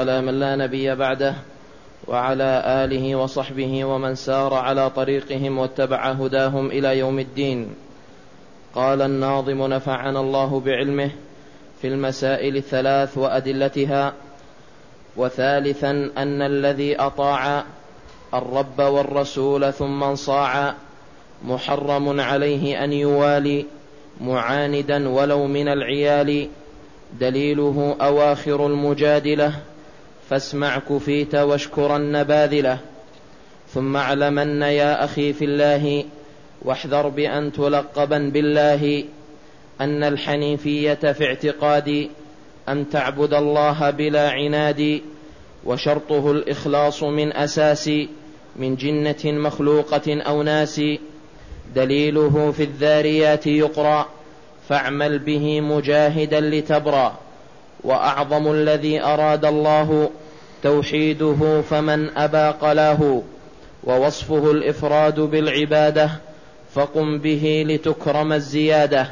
على من لا نبي بعده وعلى آله وصحبه ومن سار على طريقهم واتبع هداهم إلى يوم الدين. قال الناظم نفعنا الله بعلمه في المسائل الثلاث وأدلتها وثالثا أن الذي أطاع الرب والرسول ثم انصاع محرم عليه أن يوالي معاندا ولو من العيال دليله أواخر المجادلة. فاسمع كفيت واشكرن باذله ثم اعلمن يا أخي في الله واحذر بأن تلقبا بالله أن الحنيفية في اعتقادي أن تعبد الله بلا عناد وشرطه الإخلاص من أساس من جنة مخلوقة أو ناس دليله في الذاريات يقرأ فاعمل به مجاهدا لتبرأ. وأعظم الذي أراد الله توحيده فمن ابى قلاه ووصفه الإفراد بالعبادة فقم به لتكرم الزيادة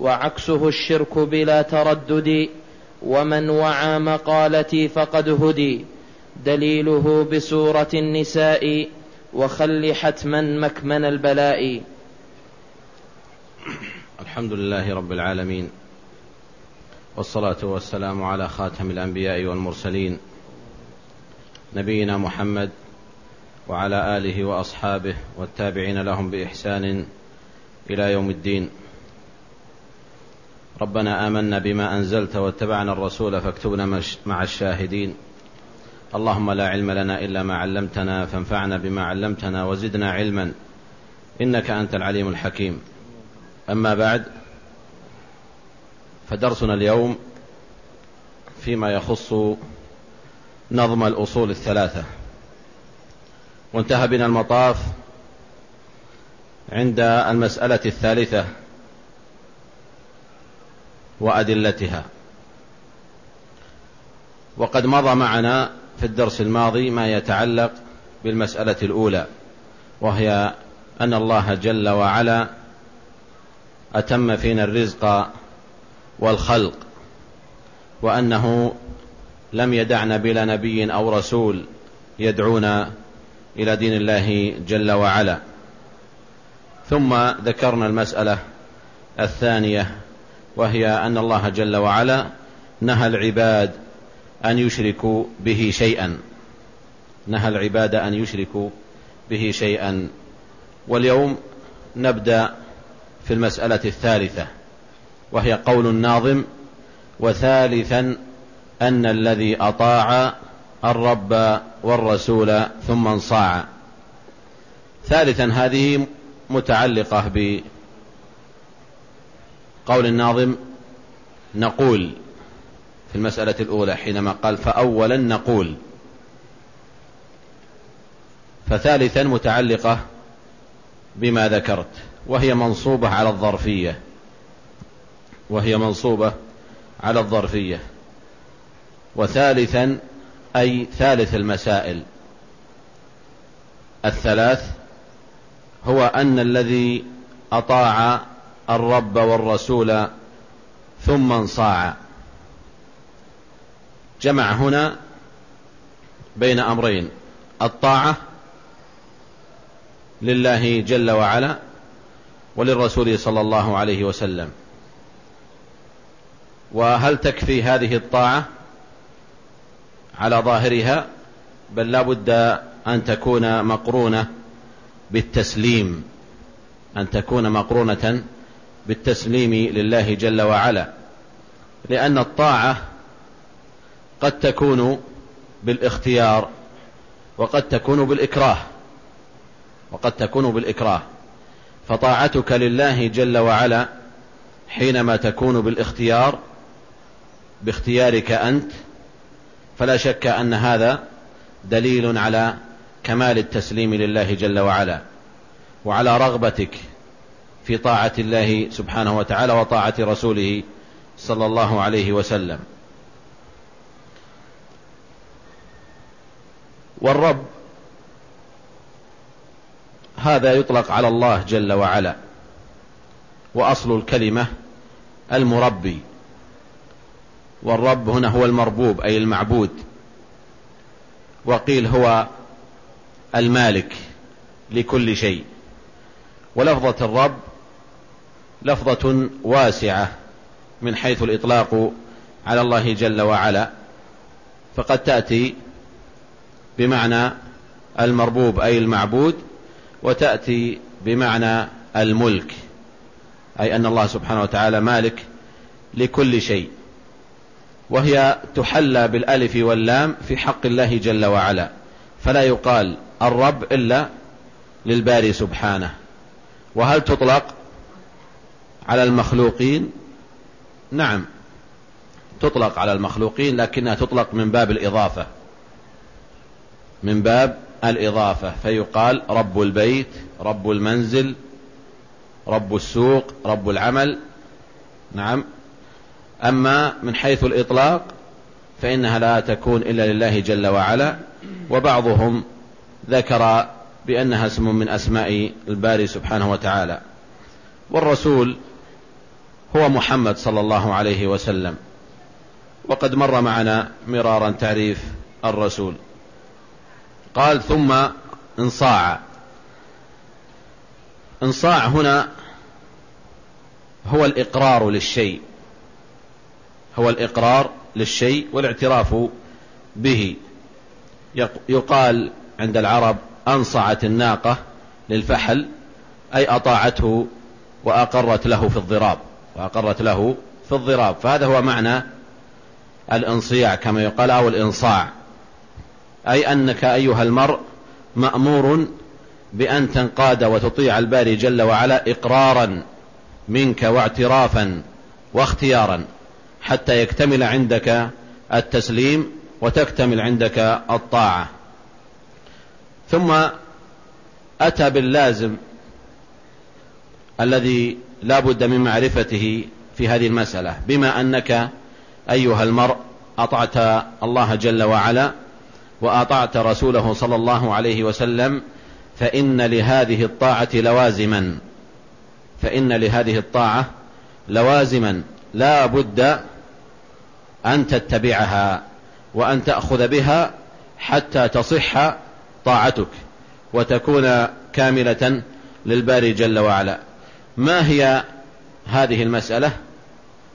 وعكسه الشرك بلا تردد ومن وعى مقالتي فقد هدي دليله بسورة النساء وخل حتما مكمن البلاء. الحمد لله رب العالمين. والصلاة والسلام على خاتم الأنبياء والمرسلين نبينا محمد وعلى آله وأصحابه والتابعين لهم بإحسان إلى يوم الدين. ربنا آمنا بما أنزلت واتبعنا الرسول فاكتبنا مع الشاهدين. اللهم لا علم لنا إلا ما علمتنا فانفعنا بما علمتنا وزدنا علما. إنك أنت العليم الحكيم. أما بعد فدرسنا اليوم فيما يخص نظم الأصول الثلاثة. وانتهى بنا المطاف عند المسألة الثالثة وأدلتها. وقد مضى معنا في الدرس الماضي ما يتعلق بالمسألة الأولى وهي أن الله جل وعلا أتم فينا الرزق والخلق وأنه لم يدعنا بلا نبي أو رسول يدعونا إلى دين الله جل وعلا. ثم ذكرنا المسألة الثانية وهي أن الله جل وعلا نهى العباد أن يشركوا به شيئا. نهى العباد أن يشركوا به شيئا. واليوم نبدأ في المسألة الثالثة. وهي قول الناظم وثالثا أن الذي أطاع الرب والرسول ثم انصاع. ثالثا هذه متعلقة بقول الناظم نقول في المسألة الأولى حينما قال فاولا نقول. فثالثا متعلقة بما ذكرت وهي منصوبة على الظرفية. وهي منصوبة على الظرفية. وثالثا أي ثالث المسائل. الثلاث هو أن الذي أطاع الرب والرسول ثم انصاع. جمع هنا بين أمرين. الطاعة لله جل وعلا وللرسول صلى الله عليه وسلم. وهل تكفي هذه الطاعة على ظاهرها؟ بل لا بد أن تكون مقرونة بالتسليم أن تكون مقرونة بالتسليم لله جل وعلا. لأن الطاعة قد تكون بالاختيار وقد تكون بالإكراه وقد تكون بالإكراه. فطاعتك لله جل وعلا حينما تكون بالاختيار باختيارك أنت فلا شك أن هذا دليل على كمال التسليم لله جل وعلا وعلى رغبتك في طاعة الله سبحانه وتعالى وطاعة رسوله صلى الله عليه وسلم. والرب هذا يطلق على الله جل وعلا وأصل الكلمة المربي. والرب هنا هو المربوب أي المعبود. وقيل هو المالك لكل شيء. ولفظة الرب لفظة واسعة من حيث الإطلاق على الله جل وعلا. فقد تأتي بمعنى المربوب أي المعبود وتأتي بمعنى الملك أي أن الله سبحانه وتعالى مالك لكل شيء. وهي تحلى بالألف واللام في حق الله جل وعلا. فلا يقال الرب إلا للباري سبحانه. وهل تطلق على المخلوقين؟ نعم تطلق على المخلوقين لكنها تطلق من باب الإضافة. من باب الإضافة فيقال رب البيت رب المنزل رب السوق رب العمل. نعم. أما من حيث الإطلاق فإنها لا تكون إلا لله جل وعلا وبعضهم ذكر بأنها اسم من أسماء الباري سبحانه وتعالى. والرسول هو محمد صلى الله عليه وسلم وقد مر معنا مرارا تعريف الرسول. قال ثم انصاع. انصاع هنا هو الإقرار للشيء. هو الإقرار للشيء والاعتراف به. يقال عند العرب أنصعت الناقة للفحل أي أطاعته وأقرت له في الضراب وأقرت له في الضراب. فهذا هو معنى الانصياع كما يقال أو الإنصاع. أي أنك أيها المرء مأمور بأن تنقاد وتطيع الباري جل وعلا إقرارا منك واعترافا واختيارا. حتى يكتمل عندك التسليم وتكتمل عندك الطاعة. ثم أتى باللازم الذي لا بد من معرفته في هذه المسألة بما أنك أيها المرء أطعت الله جل وعلا وأطعت رسوله صلى الله عليه وسلم فإن لهذه الطاعة لوازما. فإن لهذه الطاعة لوازما. لا بد أن تتبعها وأن تأخذ بها حتى تصح طاعتك وتكون كاملة للباري جل وعلا. ما هي هذه المسألة؟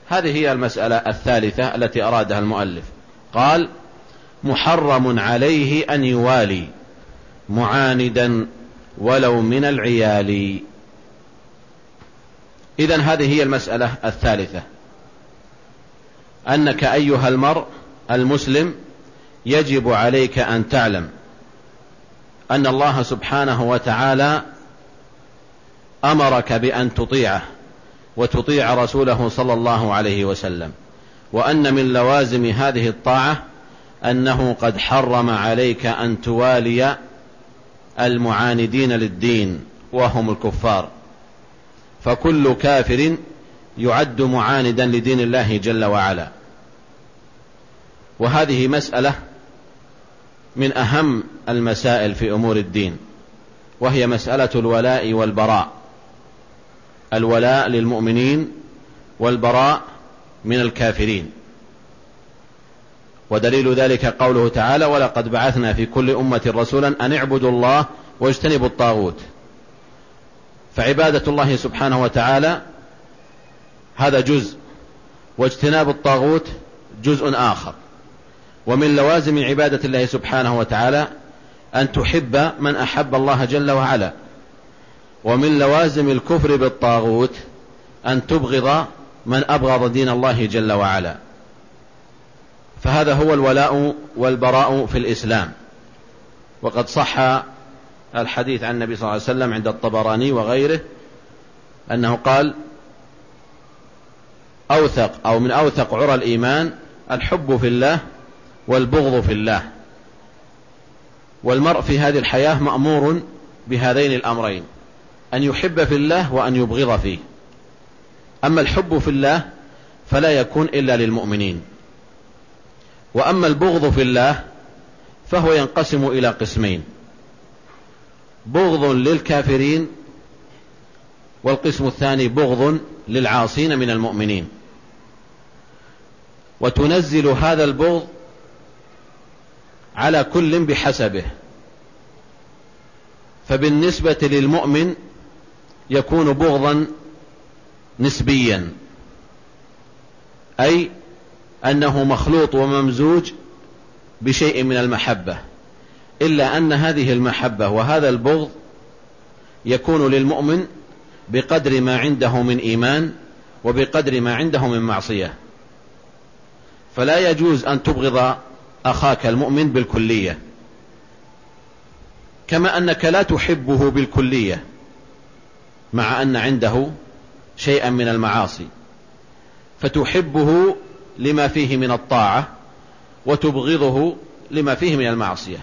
هذه هي المسألة الثالثة التي أرادها المؤلف. قال محرم عليه أن يوالي معاندا ولو من العيال. إذا هذه هي المسألة الثالثة. أنك أيها المرء المسلم يجب عليك أن تعلم أن الله سبحانه وتعالى أمرك بأن تطيعه وتطيع رسوله صلى الله عليه وسلم وأن من لوازم هذه الطاعة أنه قد حرم عليك أن توالي المعاندين للدين وهم الكفار. فكل كافر يعد معاندا لدين الله جل وعلا. وهذه مسألة من أهم المسائل في أمور الدين وهي مسألة الولاء والبراء. الولاء للمؤمنين والبراء من الكافرين. ودليل ذلك قوله تعالى ولقد بعثنا في كل أمة رسولا أن اعبدوا الله واجتنبوا الطاغوت. فعبادة الله سبحانه وتعالى هذا جزء واجتناب الطاغوت جزء آخر. ومن لوازم عبادة الله سبحانه وتعالى أن تحب من أحب الله جل وعلا. ومن لوازم الكفر بالطاغوت أن تبغض من أبغض دين الله جل وعلا. فهذا هو الولاء والبراء في الإسلام. وقد صح الحديث عن النبي صلى الله عليه وسلم عند الطبراني وغيره أنه قال أوثق أو من أوثق عرى الإيمان الحب في الله والبغض في الله. والمرء في هذه الحياة مأمور بهذين الأمرين أن يحب في الله وأن يبغض فيه. أما الحب في الله فلا يكون إلا للمؤمنين. وأما البغض في الله فهو ينقسم إلى قسمين. بغض للكافرين والقسم الثاني بغض للعاصين من المؤمنين. وتنزل هذا البغض على كل بحسبه. فبالنسبة للمؤمن يكون بغضا نسبيا أي أنه مخلوط وممزوج بشيء من المحبة. إلا أن هذه المحبة وهذا البغض يكون للمؤمن بقدر ما عنده من إيمان وبقدر ما عنده من معصية. فلا يجوز أن تبغض أخاك المؤمن بالكلية. كما أنك لا تحبه بالكلية مع أن عنده شيئا من المعاصي. فتحبه لما فيه من الطاعة وتبغضه لما فيه من المعصية.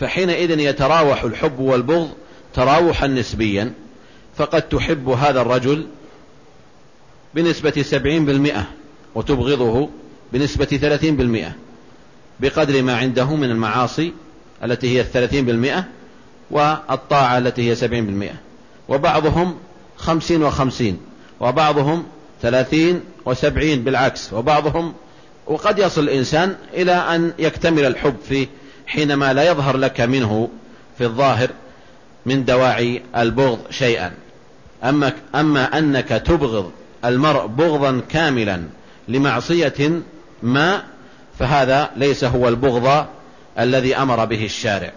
فحينئذ يتراوح الحب والبغض تراوحا نسبيا فقد تحب هذا الرجل بنسبة سبعين بالمئة وتبغضه بنسبة ثلاثين بالمئة. بقدر ما عنده من المعاصي التي هي الثلاثين بالمئة والطاعة التي هي سبعين بالمئة. وبعضهم خمسين وخمسين وبعضهم ثلاثين وسبعين بالعكس. وبعضهم وقد يصل الإنسان إلى أن يكتمل الحب في حينما لا يظهر لك منه في الظاهر من دواعي البغض شيئا. أما, أما أنك تبغض المرء بغضا كاملا لمعصية ما فهذا ليس هو البغض الذي أمر به الشارع.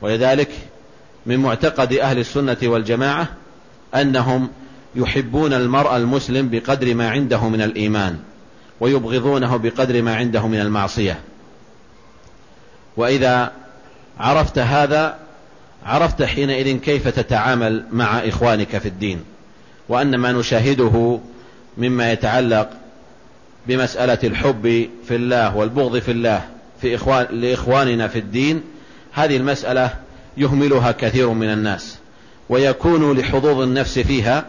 ولذلك من معتقد أهل السنة والجماعة أنهم يحبون المرء المسلم بقدر ما عنده من الإيمان ويبغضونه بقدر ما عنده من المعصية. وإذا عرفت هذا عرفت حينئذ كيف تتعامل مع إخوانك في الدين وأن ما نشاهده مما يتعلق بمسألة الحب في الله والبغض في الله في إخوان لإخواننا في الدين هذه المسألة يهملها كثير من الناس ويكون لحظوظ النفس فيها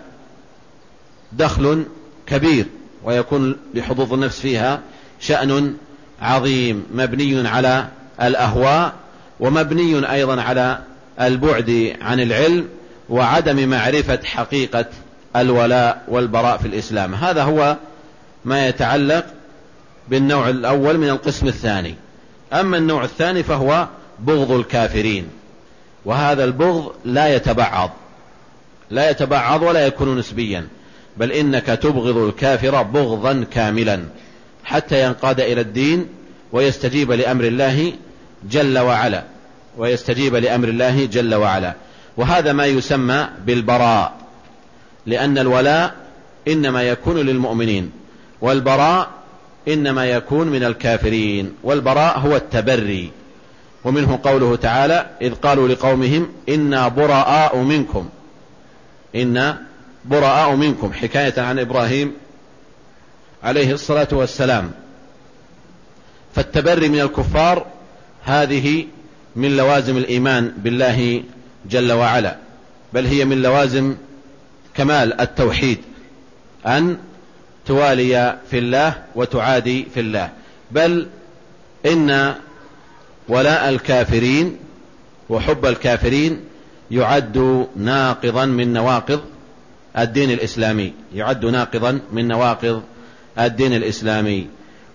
دخل كبير ويكون لحظوظ النفس فيها شأن عظيم مبني على الأهواء ومبني أيضا على البعد عن العلم وعدم معرفة حقيقة الولاء والبراء في الإسلام. هذا هو ما يتعلق بالنوع الأول من القسم الثاني. أما النوع الثاني فهو بغض الكافرين. وهذا البغض لا يتبعض. لا يتبعض ولا يكون نسبيا. بل إنك تبغض الكافر بغضا كاملا. حتى ينقاد إلى الدين ويستجيب لأمر الله جل وعلا. ويستجيب لأمر الله جل وعلا. وهذا ما يسمى بالبراء. لأن الولاء إنما يكون للمؤمنين. والبراء إنما يكون من الكافرين والبراء هو التبري. ومنه قوله تعالى إذ قالوا لقومهم إنا براء منكم. إنا براء منكم. حكاية عن إبراهيم عليه الصلاة والسلام. فالتبري من الكفار هذه من لوازم الإيمان بالله جل وعلا بل هي من لوازم كمال التوحيد. أن توالي في الله وتعادي في الله. بل إن ولاء الكافرين وحب الكافرين يعد ناقضا من نواقض الدين الإسلامي. يعد ناقضا من نواقض الدين الإسلامي.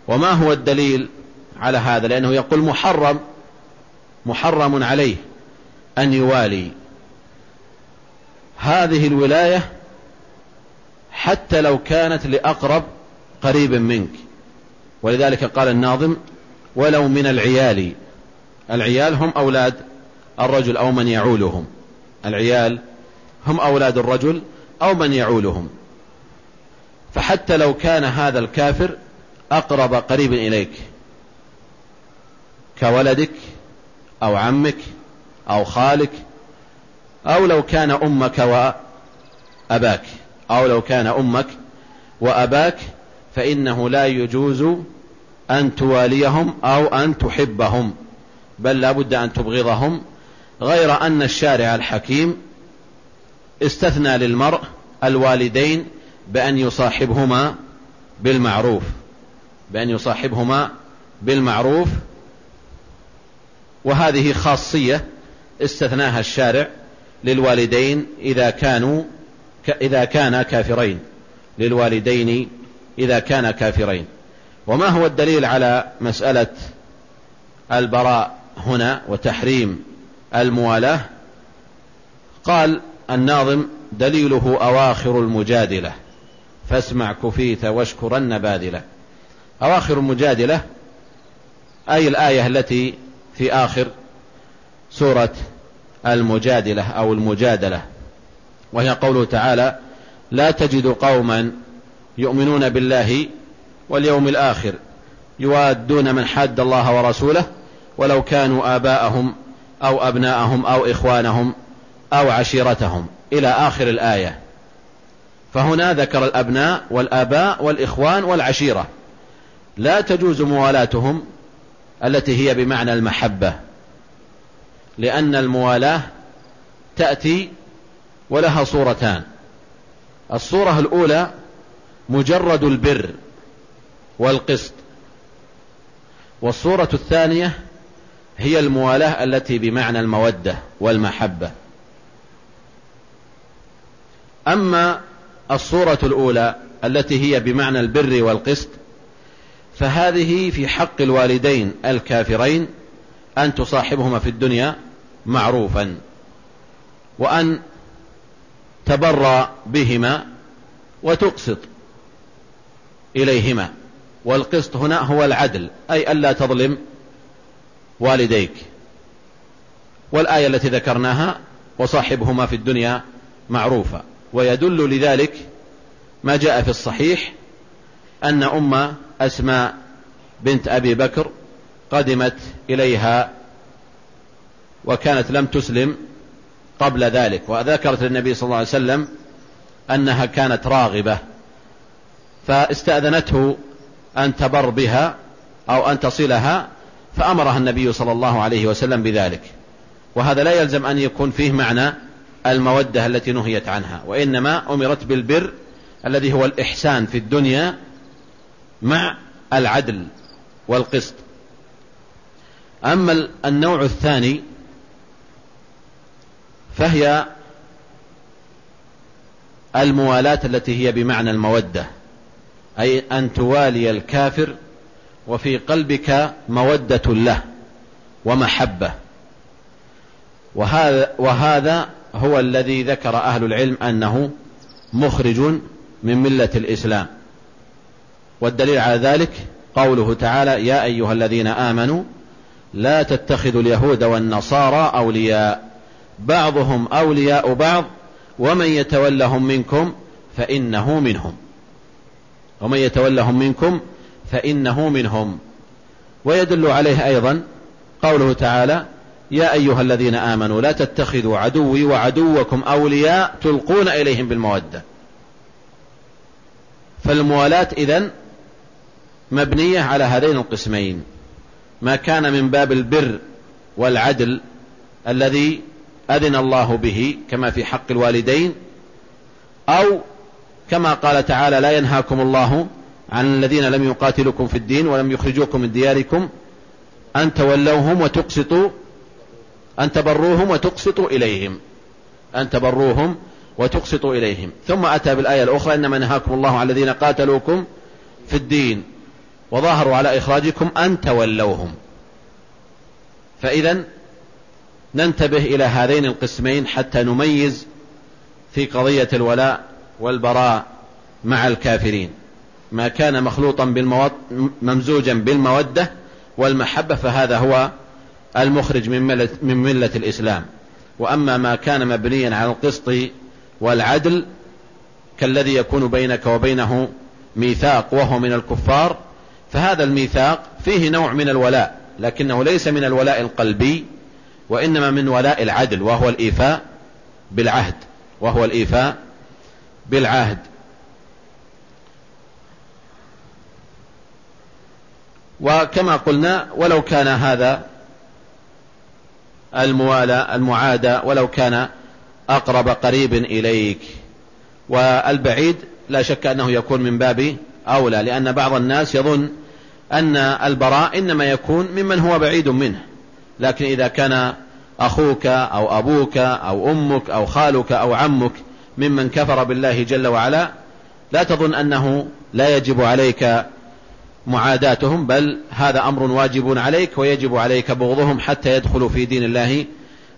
وما هو الدليل على هذا؟ لأنه يقول محرم محرم عليه أن يوالي. هذه الولاية حتى لو كانت لأقرب قريب منك. ولذلك قال الناظم ولو من العيال. العيال هم أولاد الرجل أو من يعولهم. العيال هم أولاد الرجل أو من يعولهم. فحتى لو كان هذا الكافر أقرب قريب إليك كولدك أو عمك أو خالك أو لو كان أمك وأباك. أو لو كان أمك وأباك فإنه لا يجوز أن تواليهم أو أن تحبهم بل لا بد أن تبغضهم غير أن الشارع الحكيم استثنى للمرء الوالدين بأن يصاحبهما بالمعروف بأن يصاحبهما بالمعروف وهذه خاصية استثناها الشارع للوالدين إذا كانوا إذا كانا كافرين للوالدين إذا كانا كافرين. وما هو الدليل على مسألة البراء هنا وتحريم الموالاة؟ قال الناظم دليله أواخر المجادلة. فاسمع كفيت واشكرن باذلة أواخر المجادلة أي الآية التي في آخر سورة المجادلة أو المجادلة. وهي قوله تعالى لا تجد قوما يؤمنون بالله واليوم الآخر يوادون من حد الله ورسوله ولو كانوا آباءهم أو أبناءهم أو إخوانهم أو عشيرتهم. إلى آخر الآية. فهنا ذكر الأبناء والآباء والإخوان والعشيرة. لا تجوز موالاتهم التي هي بمعنى المحبة لأن الموالاة تأتي ولها صورتان. الصورة الأولى مجرد البر والقسط. والصورة الثانية هي الموالاة التي بمعنى المودة والمحبة. أما الصورة الأولى التي هي بمعنى البر والقسط فهذه في حق الوالدين الكافرين أن تصاحبهما في الدنيا معروفا. وأن تبرى بهما وتقسط إليهما. والقسط هنا هو العدل أي ألا تظلم والديك. والآية التي ذكرناها وصاحبهما في الدنيا معروفة. ويدل لذلك ما جاء في الصحيح أن أم أسماء بنت أبي بكر قدمت إليها وكانت لم تسلم قبل ذلك وذكرت للنبي صلى الله عليه وسلم أنها كانت راغبة فاستأذنته أن تبر بها أو أن تصلها فأمرها النبي صلى الله عليه وسلم بذلك. وهذا لا يلزم أن يكون فيه معنى المودة التي نهيت عنها وإنما أمرت بالبر الذي هو الإحسان في الدنيا مع العدل والقسط. أما النوع الثاني فهي الموالاة التي هي بمعنى المودة أي أن توالي الكافر وفي قلبك مودة له ومحبة. وهذا, وهذا هو الذي ذكر أهل العلم أنه مخرج من ملة الإسلام. والدليل على ذلك قوله تعالى يا أيها الذين آمنوا لا تتخذوا اليهود والنصارى أولياء. بعضهم أولياء بعض ومن يتولهم منكم فإنه منهم. ومن يتولهم منكم فإنه منهم. ويدل عليه أيضا قوله تعالى يا أيها الذين آمنوا لا تتخذوا عدوي وعدوكم أولياء تلقون إليهم بالمودة. فالموالاة إذن مبنية على هذين القسمين ما كان من باب البر والعدل الذي أذن الله به كما في حق الوالدين أو كما قال تعالى لا ينهاكم الله عن الذين لم يقاتلكم في الدين ولم يخرجوكم من دياركم أن تولوهم وتقسطوا أن تبروهم وتقسطوا إليهم أن تبروهم وتقسطوا إليهم ثم أتى بالآية الأخرى إنما نهاكم الله عن الذين قاتلوكم في الدين وظاهروا على إخراجكم أن تولوهم فإذا ننتبه إلى هذين القسمين حتى نميز في قضية الولاء والبراء مع الكافرين. ما كان مخلوطا بالموط... ممزوجا بالمودة والمحبة فهذا هو المخرج من ملة, من ملة الإسلام. وأما ما كان مبنيا على القسط والعدل كالذي يكون بينك وبينه ميثاق وهو من الكفار فهذا الميثاق فيه نوع من الولاء لكنه ليس من الولاء القلبي. وإنما من ولاء العدل وهو الإيفاء بالعهد وهو الإيفاء بالعهد. وكما قلنا ولو كان هذا الموالاة المعادة ولو كان أقرب قريب إليك. والبعيد لا شك أنه يكون من باب أولى لأن بعض الناس يظن أن البراء إنما يكون ممن هو بعيد منه. لكن إذا كان أخوك أو أبوك أو أمك أو خالك أو عمك ممن كفر بالله جل وعلا لا تظن أنه لا يجب عليك معاداتهم بل هذا أمر واجب عليك ويجب عليك بغضهم حتى يدخلوا في دين الله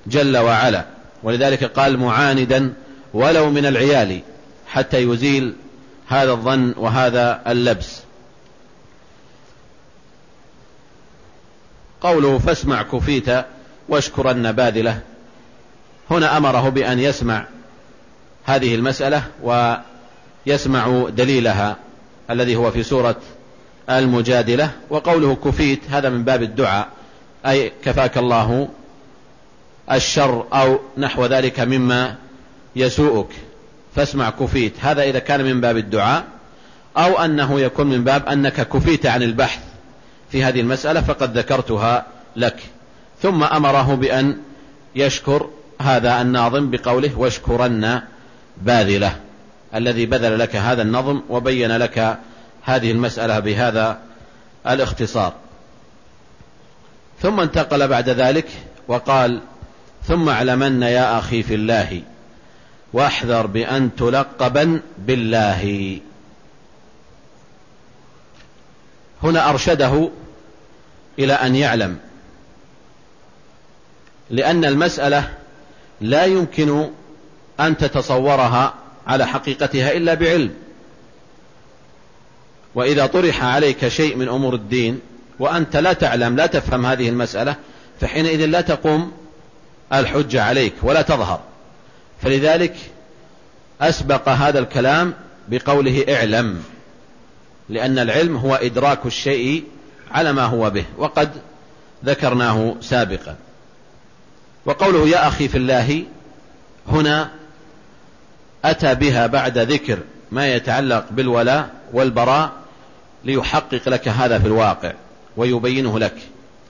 جل وعلا. ولذلك قال معاندا ولو من العيال حتى يزيل هذا الظن وهذا اللبس. قوله فاسمع كفيت واشكرن باذله هنا أمره بأن يسمع هذه المسألة ويسمع دليلها الذي هو في سورة المجادلة. وقوله كفيت هذا من باب الدعاء أي كفاك الله الشر أو نحو ذلك مما يسوءك. فاسمع كفيت هذا إذا كان من باب الدعاء أو أنه يكون من باب أنك كفيت عن البحث. في هذه المسألة فقد ذكرتها لك. ثم أمره بأن يشكر هذا الناظم بقوله واشكرن باذله الذي بذل لك هذا النظم وبين لك هذه المسألة بهذا الاختصار. ثم انتقل بعد ذلك وقال ثم اعلمن يا أخي في الله واحذر بأن تلقبا بالله. هنا أرشده إلى أن يعلم. لأن المسألة لا يمكن أن تتصورها على حقيقتها إلا بعلم. وإذا طرح عليك شيء من أمور الدين وأنت لا تعلم لا تفهم هذه المسألة فحينئذ لا تقوم الحجة عليك ولا تظهر. فلذلك أسبق هذا الكلام بقوله اعلم لأن العلم هو إدراك الشيء على ما هو به وقد ذكرناه سابقا. وقوله يا أخي في الله هنا أتى بها بعد ذكر ما يتعلق بالولاء والبراء ليحقق لك هذا في الواقع ويبينه لك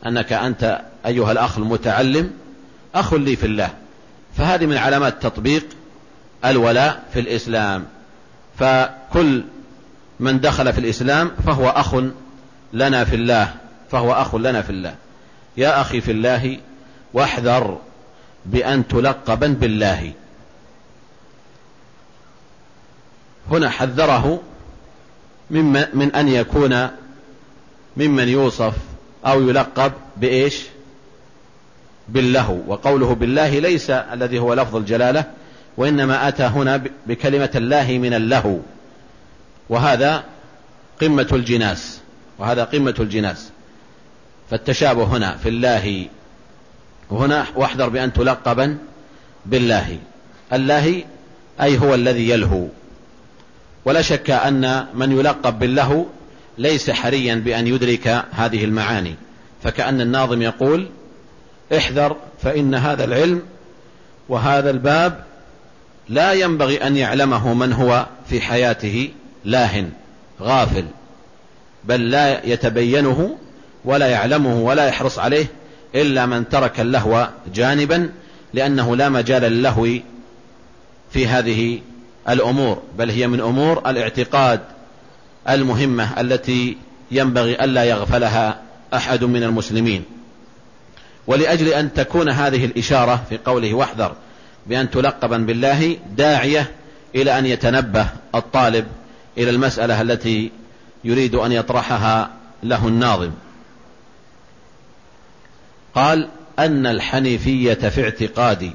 أنك أنت أيها الأخ المتعلم أخ لي في الله. فهذه من علامات تطبيق الولاء في الإسلام. فكل من دخل في الإسلام فهو أخ لنا في الله فهو أخ لنا في الله. يا أخي في الله واحذر بأن تلقبا بالله. هنا حذره من أن يكون ممن يوصف أو يلقب بإيش؟ بالله. وقوله بالله ليس الذي هو لفظ الجلالة وإنما أتى هنا بكلمة الله من اللهو. وهذا قمة الجناس. وهذا قمة الجناس. فالتشابه هنا في الله وهنا واحذر بأن تلقبا بالله. الله أي هو الذي يلهو. ولا شك أن من يلقب بالله ليس حريا بأن يدرك هذه المعاني. فكأن الناظم يقول احذر فإن هذا العلم وهذا الباب لا ينبغي أن يعلمه من هو في حياته لاهن غافل. بل لا يتبينه ولا يعلمه ولا يحرص عليه إلا من ترك اللهو جانبا لأنه لا مجال للهو في هذه الأمور بل هي من أمور الاعتقاد المهمة التي ينبغي ألا يغفلها أحد من المسلمين. ولأجل أن تكون هذه الإشارة في قوله واحذر بأن تلقبا بالله داعية إلى أن يتنبه الطالب إلى المسألة التي يريد أن يطرحها له الناظم. قال أن الحنيفية في اعتقادي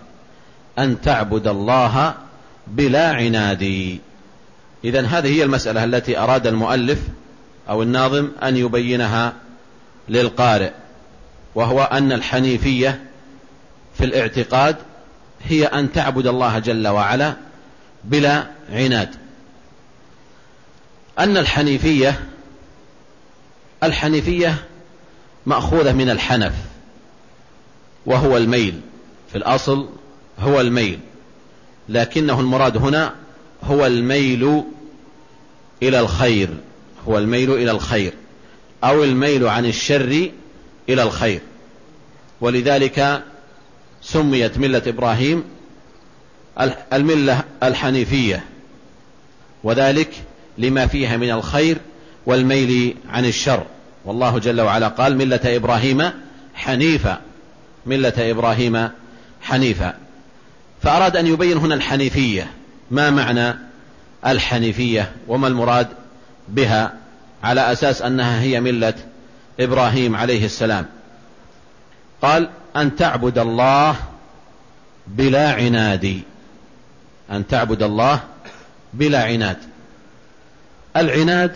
أن تعبد الله بلا عناد. إذا هذه هي المسألة التي أراد المؤلف أو الناظم أن يبينها للقارئ وهو أن الحنيفية في الاعتقاد هي أن تعبد الله جل وعلا بلا عناد. أن الحنيفية الحنيفية مأخوذة من الحنف وهو الميل. في الأصل هو الميل لكنه المراد هنا هو الميل إلى الخير هو الميل إلى الخير أو الميل عن الشر إلى الخير. ولذلك سميت ملة إبراهيم الملة الحنيفية وذلك لما فيها من الخير والميل عن الشر. والله جل وعلا قال ملة إبراهيم حنيفا ملة إبراهيم حنيفا فأراد أن يبين هنا الحنيفية. ما معنى الحنيفية؟ وما المراد بها؟ على أساس أنها هي ملة إبراهيم عليه السلام. قال أن تعبد الله بلا عناد. أن تعبد الله بلا عناد. العناد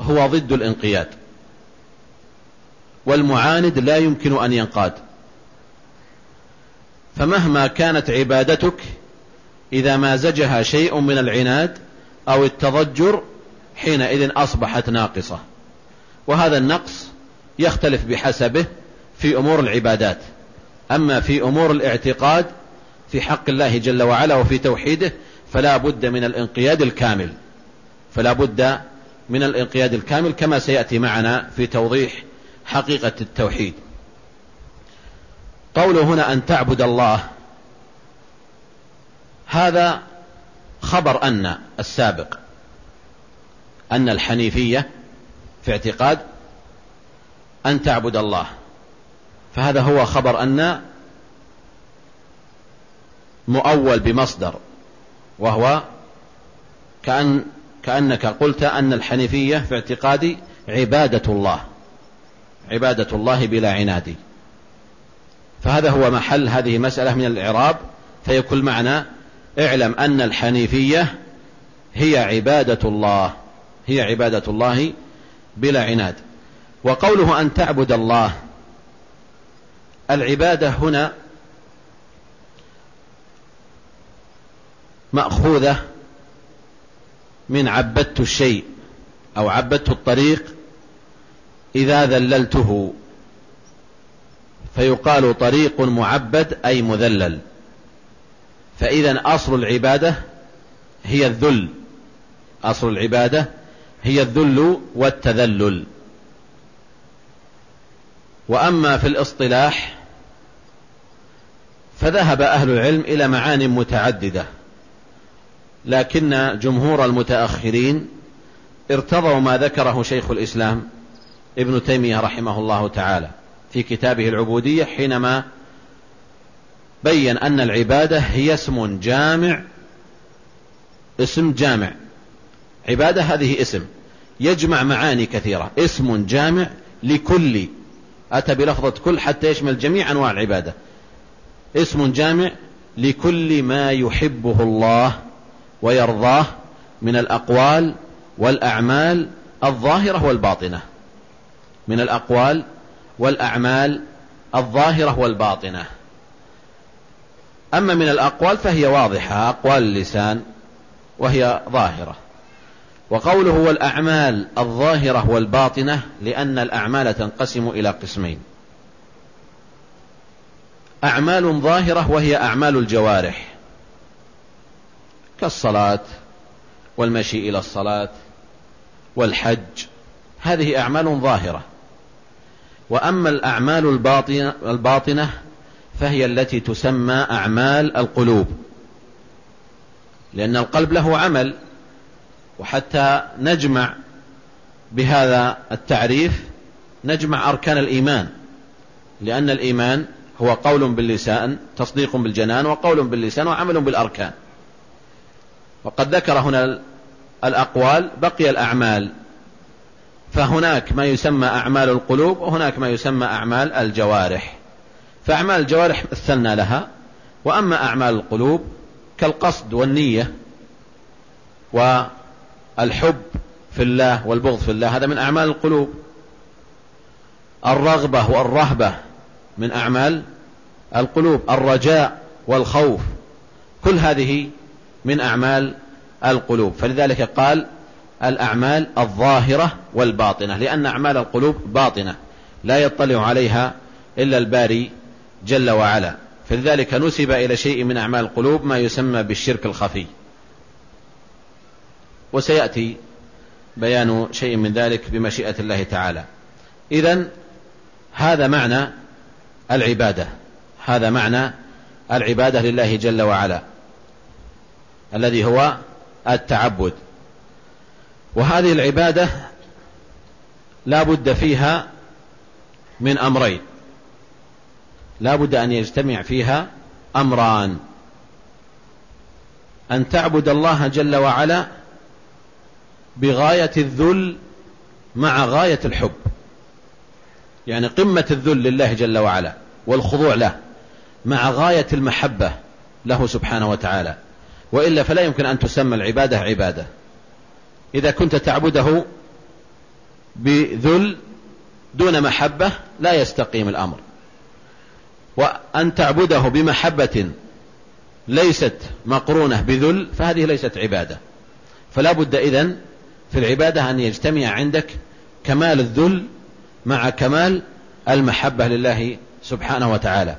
هو ضد الانقياد والمعاند لا يمكن أن ينقاد. فمهما كانت عبادتك إذا مازجها شيء من العناد أو التضجر حينئذ أصبحت ناقصة. وهذا النقص يختلف بحسبه في أمور العبادات. أما في أمور الاعتقاد في حق الله جل وعلا وفي توحيده فلا بد من الانقياد الكامل. فلا بد من الانقياد الكامل كما سيأتي معنا في توضيح حقيقة التوحيد. قوله هنا أن تعبد الله هذا خبر أن السابق أن الحنيفية في اعتقاد أن تعبد الله. فهذا هو خبر أن مؤول بمصدر وهو كأن كأنك قلت أن الحنيفية في اعتقادي عبادة الله عبادة الله بلا عناد. فهذا هو محل هذه مسألة من الإعراب فيكون معنى اعلم أن الحنيفية هي عبادة الله هي عبادة الله بلا عناد. وقوله أن تعبد الله العبادة هنا مأخوذة من عبدت الشيء أو عبدت الطريق إذا ذللته. فيقال طريق معبد أي مذلل. فإذا أصل العبادة هي الذل. أصل العبادة هي الذل والتذلل. وأما في الاصطلاح فذهب أهل العلم إلى معان متعددة. لكن جمهور المتأخرين ارتضوا ما ذكره شيخ الإسلام ابن تيمية رحمه الله تعالى في كتابه العبودية حينما بين أن العبادة هي اسم جامع اسم جامع. عبادة هذه اسم. يجمع معاني كثيرة. اسم جامع لكل. أتى بلفظة كل حتى يشمل جميع أنواع العبادة. اسم جامع لكل ما يحبه الله. ويرضاه من الأقوال والأعمال الظاهرة والباطنة. من الأقوال والأعمال الظاهرة والباطنة. أما من الأقوال فهي واضحة أقوال اللسان وهي ظاهرة. وقوله والأعمال الظاهرة والباطنة لأن الأعمال تنقسم إلى قسمين. أعمال ظاهرة وهي أعمال الجوارح. كالصلاة والمشي إلى الصلاة والحج. هذه أعمال ظاهرة. وأما الأعمال الباطنة, الباطنة فهي التي تسمى أعمال القلوب. لأن القلب له عمل وحتى نجمع بهذا التعريف نجمع أركان الإيمان. لأن الإيمان هو قول باللسان تصديق بالجنان وقول باللسان وعمل بالأركان. وقد ذكر هنا الأقوال بقي الأعمال. فهناك ما يسمى أعمال القلوب وهناك ما يسمى أعمال الجوارح. فأعمال الجوارح مثلنا لها وأما أعمال القلوب كالقصد والنية والحب في الله والبغض في الله هذا من أعمال القلوب. الرغبة والرهبة من أعمال القلوب الرجاء والخوف. كل هذه من أعمال القلوب. فلذلك قال الأعمال الظاهرة والباطنة لأن أعمال القلوب باطنة لا يطلع عليها إلا الباري جل وعلا. فلذلك نسب إلى شيء من أعمال القلوب ما يسمى بالشرك الخفي. وسيأتي بيان شيء من ذلك بمشيئة الله تعالى. إذا هذا معنى العبادة. هذا معنى العبادة لله جل وعلا. الذي هو التعبد. وهذه العبادة لا بد فيها من أمرين. لا بد أن يجتمع فيها أمران. أن تعبد الله جل وعلا بغاية الذل مع غاية الحب. يعني قمة الذل لله جل وعلا والخضوع له مع غاية المحبة له سبحانه وتعالى. وإلا فلا يمكن أن تسمى العبادة عبادة. إذا كنت تعبده بذل دون محبة لا يستقيم الأمر. وأن تعبده بمحبة ليست مقرونة بذل فهذه ليست عبادة. فلا بد إذن في العبادة أن يجتمع عندك كمال الذل مع كمال المحبة لله سبحانه وتعالى.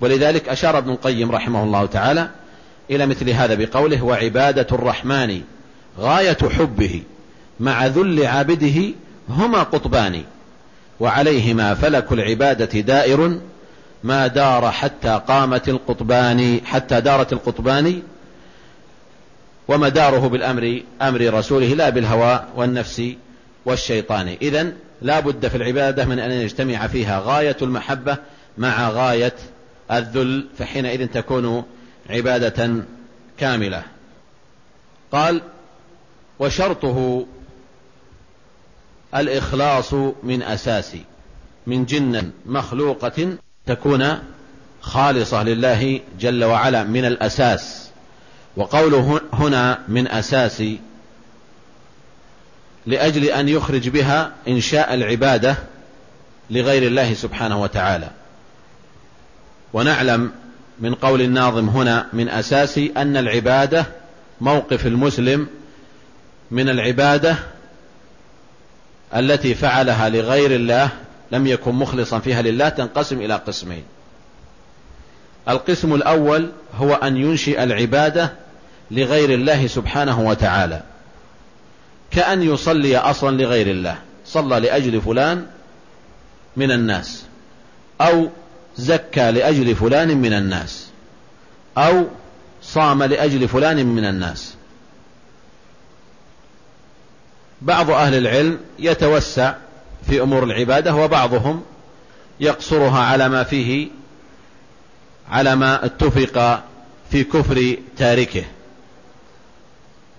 ولذلك أشار ابن القيم رحمه الله تعالى إلى مثل هذا بقوله وعبادة الرحمن غاية حبه مع ذل عابده هما قطبان وعليهما فلك العبادة دائر ما دار حتى قامت القطبان حتى دارت القطبان ومداره بالأمر أمر رسوله لا بالهوى والنفس والشيطان. إذن لا بد في العبادة من أن يجتمع فيها غاية المحبة مع غاية الذل فحينئذ تكون عبادة كاملة. قال وشرطه الإخلاص من أساس من جنة مخلوقة تكون خالصة لله جل وعلا من الأساس. وقوله هنا من أساس لأجل أن يخرج بها إنشاء العبادة لغير الله سبحانه وتعالى. ونعلم من قول الناظم هنا من أساس أن العبادة موقف المسلم من العبادة التي فعلها لغير الله لم يكن مخلصا فيها لله تنقسم إلى قسمين. القسم الأول هو أن ينشئ العبادة لغير الله سبحانه وتعالى كأن يصلي أصلا لغير الله صلى لأجل فلان من الناس أو زكى لأجل فلان من الناس. أو صام لأجل فلان من الناس. بعض أهل العلم يتوسع في أمور العبادة وبعضهم يقصرها على ما فيه على ما اتفق في كفر تاركه.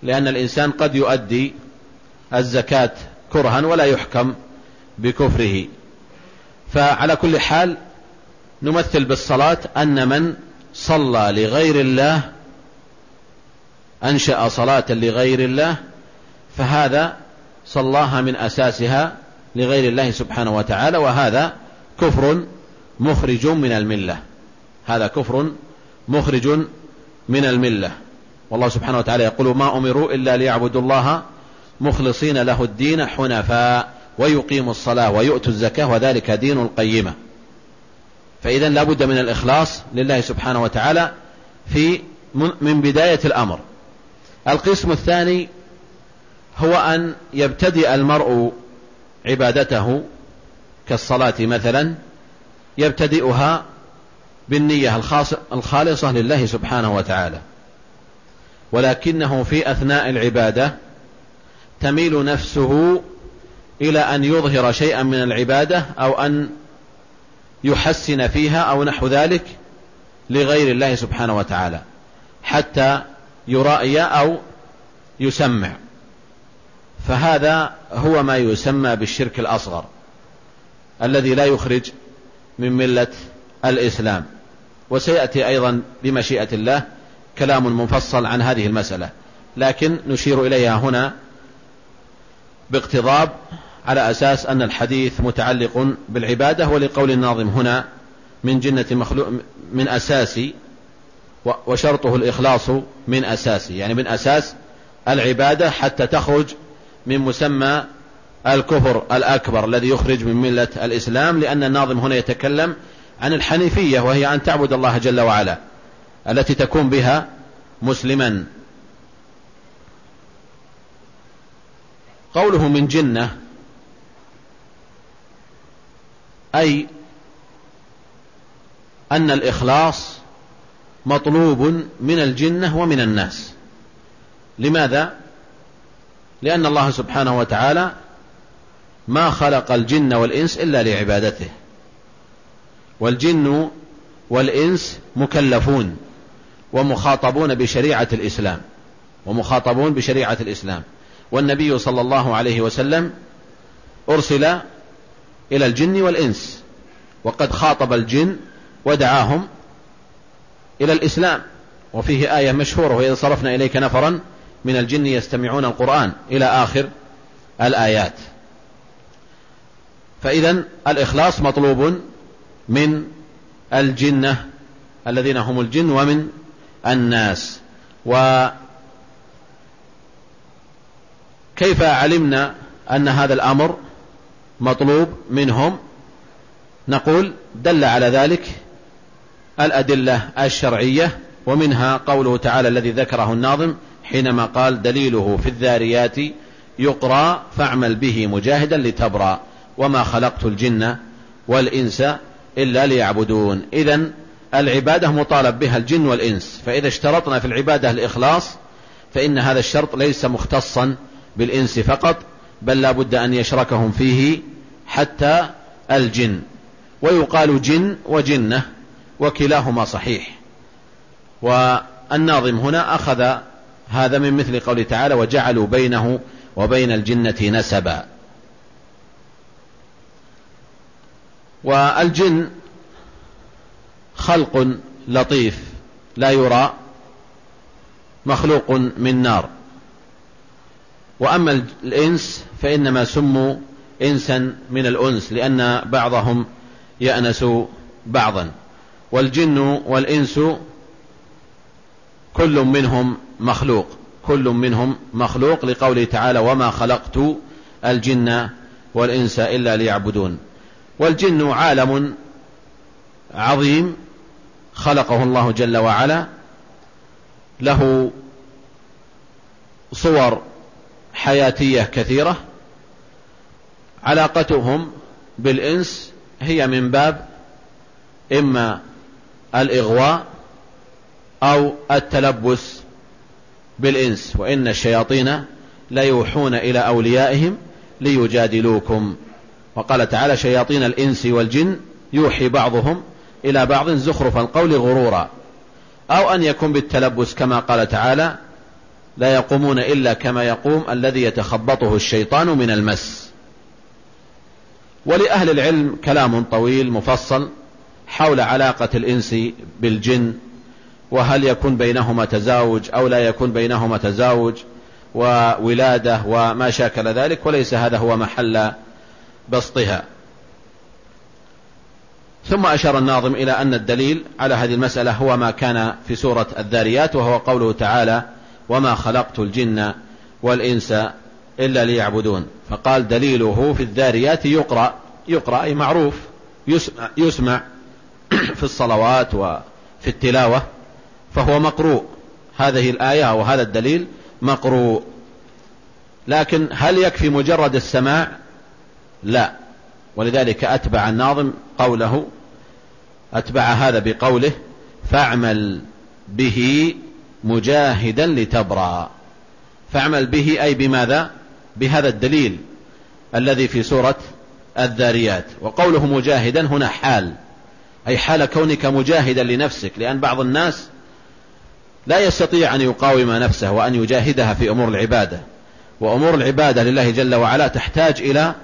لأن الإنسان قد يؤدي الزكاة كرها ولا يحكم بكفره. فعلى كل حال نمثل بالصلاة أن من صلى لغير الله أنشأ صلاة لغير الله فهذا صلاها من أساسها لغير الله سبحانه وتعالى وهذا كفر مخرج من الملة. هذا كفر مخرج من الملة. والله سبحانه وتعالى يقول ما أمروا إلا ليعبدوا الله مخلصين له الدين حنفاء ويقيموا الصلاة ويؤتوا الزكاة وذلك دين القيمة. فإذا لا بد من الإخلاص لله سبحانه وتعالى في من بداية الأمر. القسم الثاني هو أن يبتدئ المرء عبادته كالصلاة مثلا يبتدئها بالنية الخالصة لله سبحانه وتعالى. ولكنه في أثناء العبادة تميل نفسه إلى أن يظهر شيئا من العبادة أو أن يحسن فيها أو نحو ذلك لغير الله سبحانه وتعالى حتى يرائي أو يسمع. فهذا هو ما يسمى بالشرك الأصغر الذي لا يخرج من ملة الإسلام. وسيأتي أيضا بمشيئة الله كلام مفصل عن هذه المسألة لكن نشير إليها هنا باقتضاب على أساس أن الحديث متعلق بالعبادة ولقول الناظم هنا من جنة مخلوق من أساس وشرطه الإخلاص من أساس يعني من أساس العبادة حتى تخرج من مسمى الكفر الأكبر الذي يخرج من ملة الإسلام لأن الناظم هنا يتكلم عن الحنيفية وهي أن تعبد الله جل وعلا التي تكون بها مسلما. قوله من جنة أي أن الإخلاص مطلوب من الجنة ومن الناس. لماذا؟ لأن الله سبحانه وتعالى ما خلق الجن والإنس إلا لعبادته. والجن والإنس مكلفون ومخاطبون بشريعة الإسلام ومخاطبون بشريعة الإسلام. والنبي صلى الله عليه وسلم أرسل إلى الجن والإنس وقد خاطب الجن ودعاهم إلى الإسلام. وفيه آية مشهورة وإذا صرفنا إليك نفرا من الجن يستمعون القرآن إلى آخر الآيات. فإذا الإخلاص مطلوب من الجنة الذين هم الجن ومن الناس. وكيف علمنا أن هذا الأمر مطلوب منهم. نقول دل على ذلك الأدلة الشرعية ومنها قوله تعالى الذي ذكره الناظم حينما قال دليله في الذاريات يقرى فاعمل به مجاهدا لتبرى وما خلقت الجن والإنس إلا ليعبدون. إذا العبادة مطالب بها الجن والإنس فإذا اشترطنا في العبادة الإخلاص فإن هذا الشرط ليس مختصا بالإنس فقط بل لا بد أن يشركهم فيه حتى الجن. ويقال جن وجنة وكلاهما صحيح. والناظم هنا أخذ هذا من مثل قوله تعالى وجعلوا بينه وبين الجنة نسبا والجن خلق لطيف لا يرى مخلوق من نار. وأما الإنس فإنما سموا إنسا من الأنس لأن بعضهم يأنس بعضا. والجن والإنس كل منهم مخلوق كل منهم مخلوق لقوله تعالى وما خلقت الجن والإنس إلا ليعبدون والجن عالم عظيم خلقه الله جل وعلا. له صور حياتية كثيرة. علاقتهم بالإنس هي من باب إما الإغواء أو التلبس بالإنس وإن الشياطين ليوحون إلى أوليائهم ليجادلوكم. وقال تعالى شياطين الإنس والجن يوحي بعضهم إلى بعض زخرف القول غرورا. أو أن يكون بالتلبس كما قال تعالى لا يقومون إلا كما يقوم الذي يتخبطه الشيطان من المس ولأهل العلم كلام طويل مفصل حول علاقة الإنس بالجن وهل يكون بينهما تزاوج أو لا يكون بينهما تزاوج وولادة وما شاكل ذلك وليس هذا هو محل بسطها. ثم أشار الناظم إلى أن الدليل على هذه المسألة هو ما كان في سورة الذاريات وهو قوله تعالى وما خلقت الجن والإنس إلا ليعبدون. فقال دليله في الذاريات يقرأ يقرأ أي معروف يسمع, يسمع في الصلوات وفي التلاوة فهو مقروء. هذه الآية وهذا الدليل مقروء. لكن هل يكفي مجرد السماع؟ لا. ولذلك أتبع الناظم قوله أتبع هذا بقوله فاعمل به مجاهدا لتبرى فاعمل به أي بماذا؟ بهذا الدليل الذي في سورة الذاريات. وقوله مجاهدا هنا حال أي حال كونك مجاهدا لنفسك لأن بعض الناس لا يستطيع أن يقاوم نفسه وأن يجاهدها في أمور العبادة. وأمور العبادة لله جل وعلا تحتاج إلى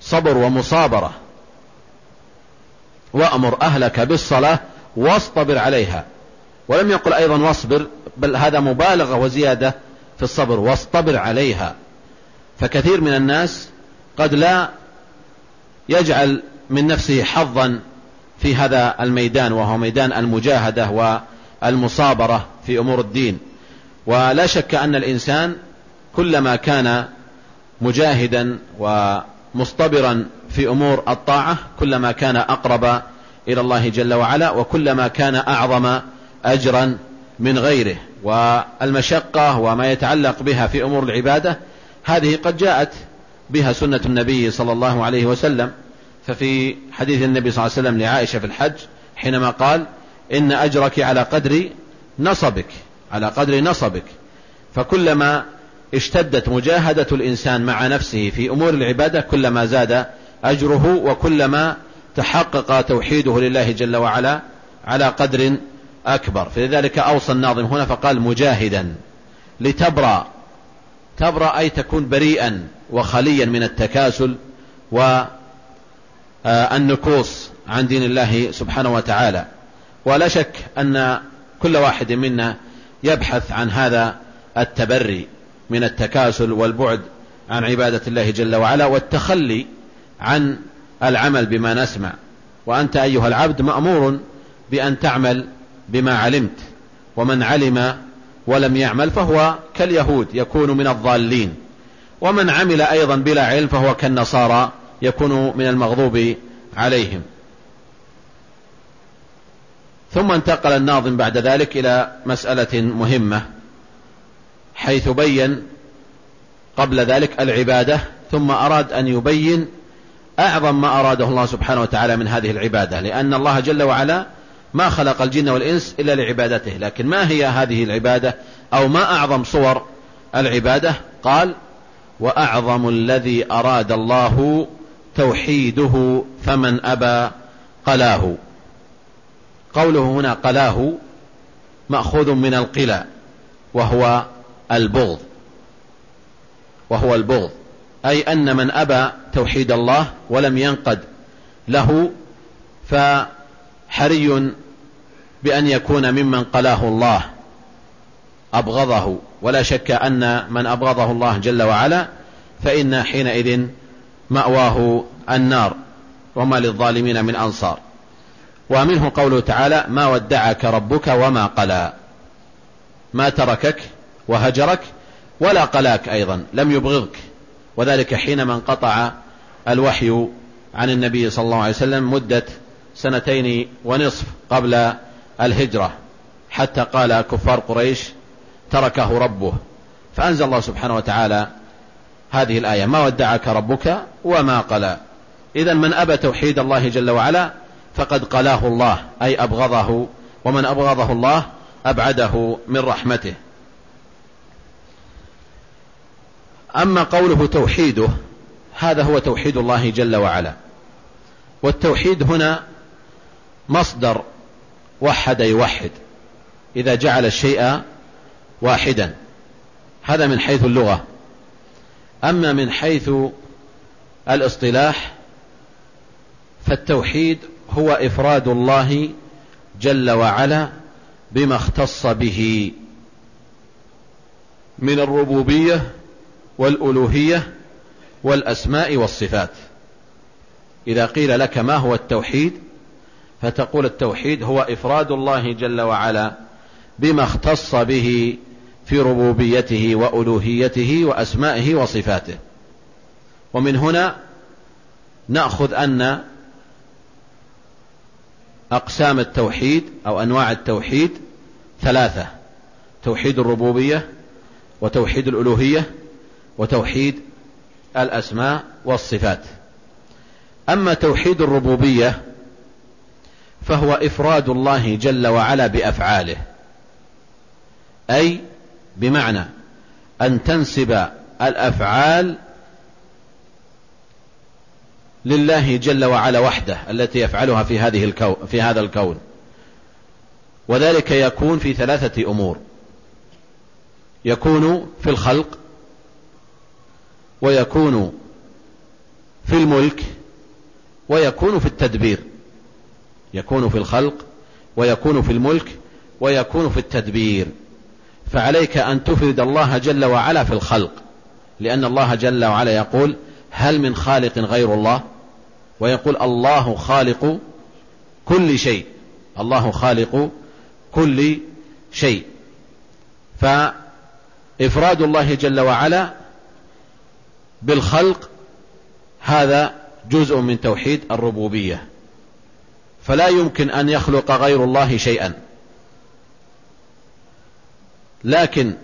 صبر ومصابرة. وأمر أهلك بالصلاة واصطبر عليها. ولم يقل أيضا واصبر بل هذا مبالغة وزيادة في الصبر واصطبر عليها. فكثير من الناس قد لا يجعل من نفسه حظا في هذا الميدان وهو ميدان المجاهدة والمصابرة في أمور الدين. ولا شك أن الإنسان كلما كان مجاهدا ومصطبرا في أمور الطاعة كلما كان أقرب إلى الله جل وعلا وكلما كان أعظم أجرا من غيره. والمشقة وما يتعلق بها في أمور العبادة هذه قد جاءت بها سنة النبي صلى الله عليه وسلم ففي حديث النبي صلى الله عليه وسلم لعائشة في الحج حينما قال إن أجرك على قدر نصبك على قدر نصبك. فكلما اشتدت مجاهدة الإنسان مع نفسه في أمور العبادة كلما زاد أجره وكلما تحقق توحيده لله جل وعلا على قدر أكبر. فلذلك أوصى الناظم هنا فقال مجاهدا لتبرأ تبرأ أي تكون بريئا وخليا من التكاسل والنكوص عن دين الله سبحانه وتعالى. ولا شك أن كل واحد منا يبحث عن هذا التبري من التكاسل والبعد عن عبادة الله جل وعلا والتخلي عن العمل بما نسمع. وأنت أيها العبد مأمور بأن تعمل بما علمت ومن علم ولم يعمل فهو كاليهود يكون من الضالين. ومن عمل أيضا بلا علم فهو كالنصارى يكون من المغضوب عليهم. ثم انتقل الناظم بعد ذلك إلى مسألة مهمة حيث بين قبل ذلك العبادة ثم أراد أن يبين أعظم ما أراده الله سبحانه وتعالى من هذه العبادة لأن الله جل وعلا ما خلق الجن والإنس إلا لعبادته لكن ما هي هذه العبادة؟ أو ما أعظم صور العبادة؟ قال وأعظم الذي أراد الله توحيده فمن أبى قلاه. قوله هنا قلاه مأخوذ من القلى وهو البغض. وهو البغض. أي أن من أبى توحيد الله ولم ينقد له فحري بأن يكون ممن قلاه الله أبغضه ولا شك أن من أبغضه الله جل وعلا فإن حينئذ مأواه النار وما للظالمين من أنصار. ومنه قوله تعالى ما ودعك ربك وما قلى ما تركك وهجرك ولا قلاك أيضا لم يبغضك وذلك حينما انقطع الوحي عن النبي صلى الله عليه وسلم مدة سنتين ونصف قبل الهجرة. حتى قال كفار قريش تركه ربه. فأنزل الله سبحانه وتعالى هذه الآية. ما ودعك ربك وما قلى. إذا من أبى توحيد الله جل وعلا فقد قلاه الله أي أبغضه. ومن أبغضه الله أبعده من رحمته. أما قوله توحيده هذا هو توحيد الله جل وعلا. والتوحيد هنا مصدر وحد يوحد إذا جعل الشيء واحدا. هذا من حيث اللغة. أما من حيث الاصطلاح فالتوحيد هو إفراد الله جل وعلا بما اختص به من الربوبية والألوهية والأسماء والصفات. إذا قيل لك ما هو التوحيد فتقول التوحيد هو إفراد الله جل وعلا بما اختص به في ربوبيته وألوهيته وأسمائه وصفاته. ومن هنا نأخذ أن أقسام التوحيد أو أنواع التوحيد ثلاثة توحيد الربوبية وتوحيد الألوهية وتوحيد الأسماء والصفات. أما توحيد الربوبية فهو إفراد الله جل وعلا بأفعاله. أي بمعنى أن تنسب الأفعال لله جل وعلا وحده التي يفعلها في هذه الكون في هذا الكون. وذلك يكون في ثلاثة أمور. يكون في الخلق ويكون في الملك ويكون في التدبير. يكون في الخلق ويكون في الملك ويكون في التدبير. فعليك أن تفرد الله جل وعلا في الخلق. لأن الله جل وعلا يقول هل من خالق غير الله؟ ويقول الله خالق كل شيء. الله خالق كل شيء. فإفراد الله جل وعلا بالخلق هذا جزء من توحيد الربوبية. فلا يمكن أن يخلق غير الله شيئا. لكن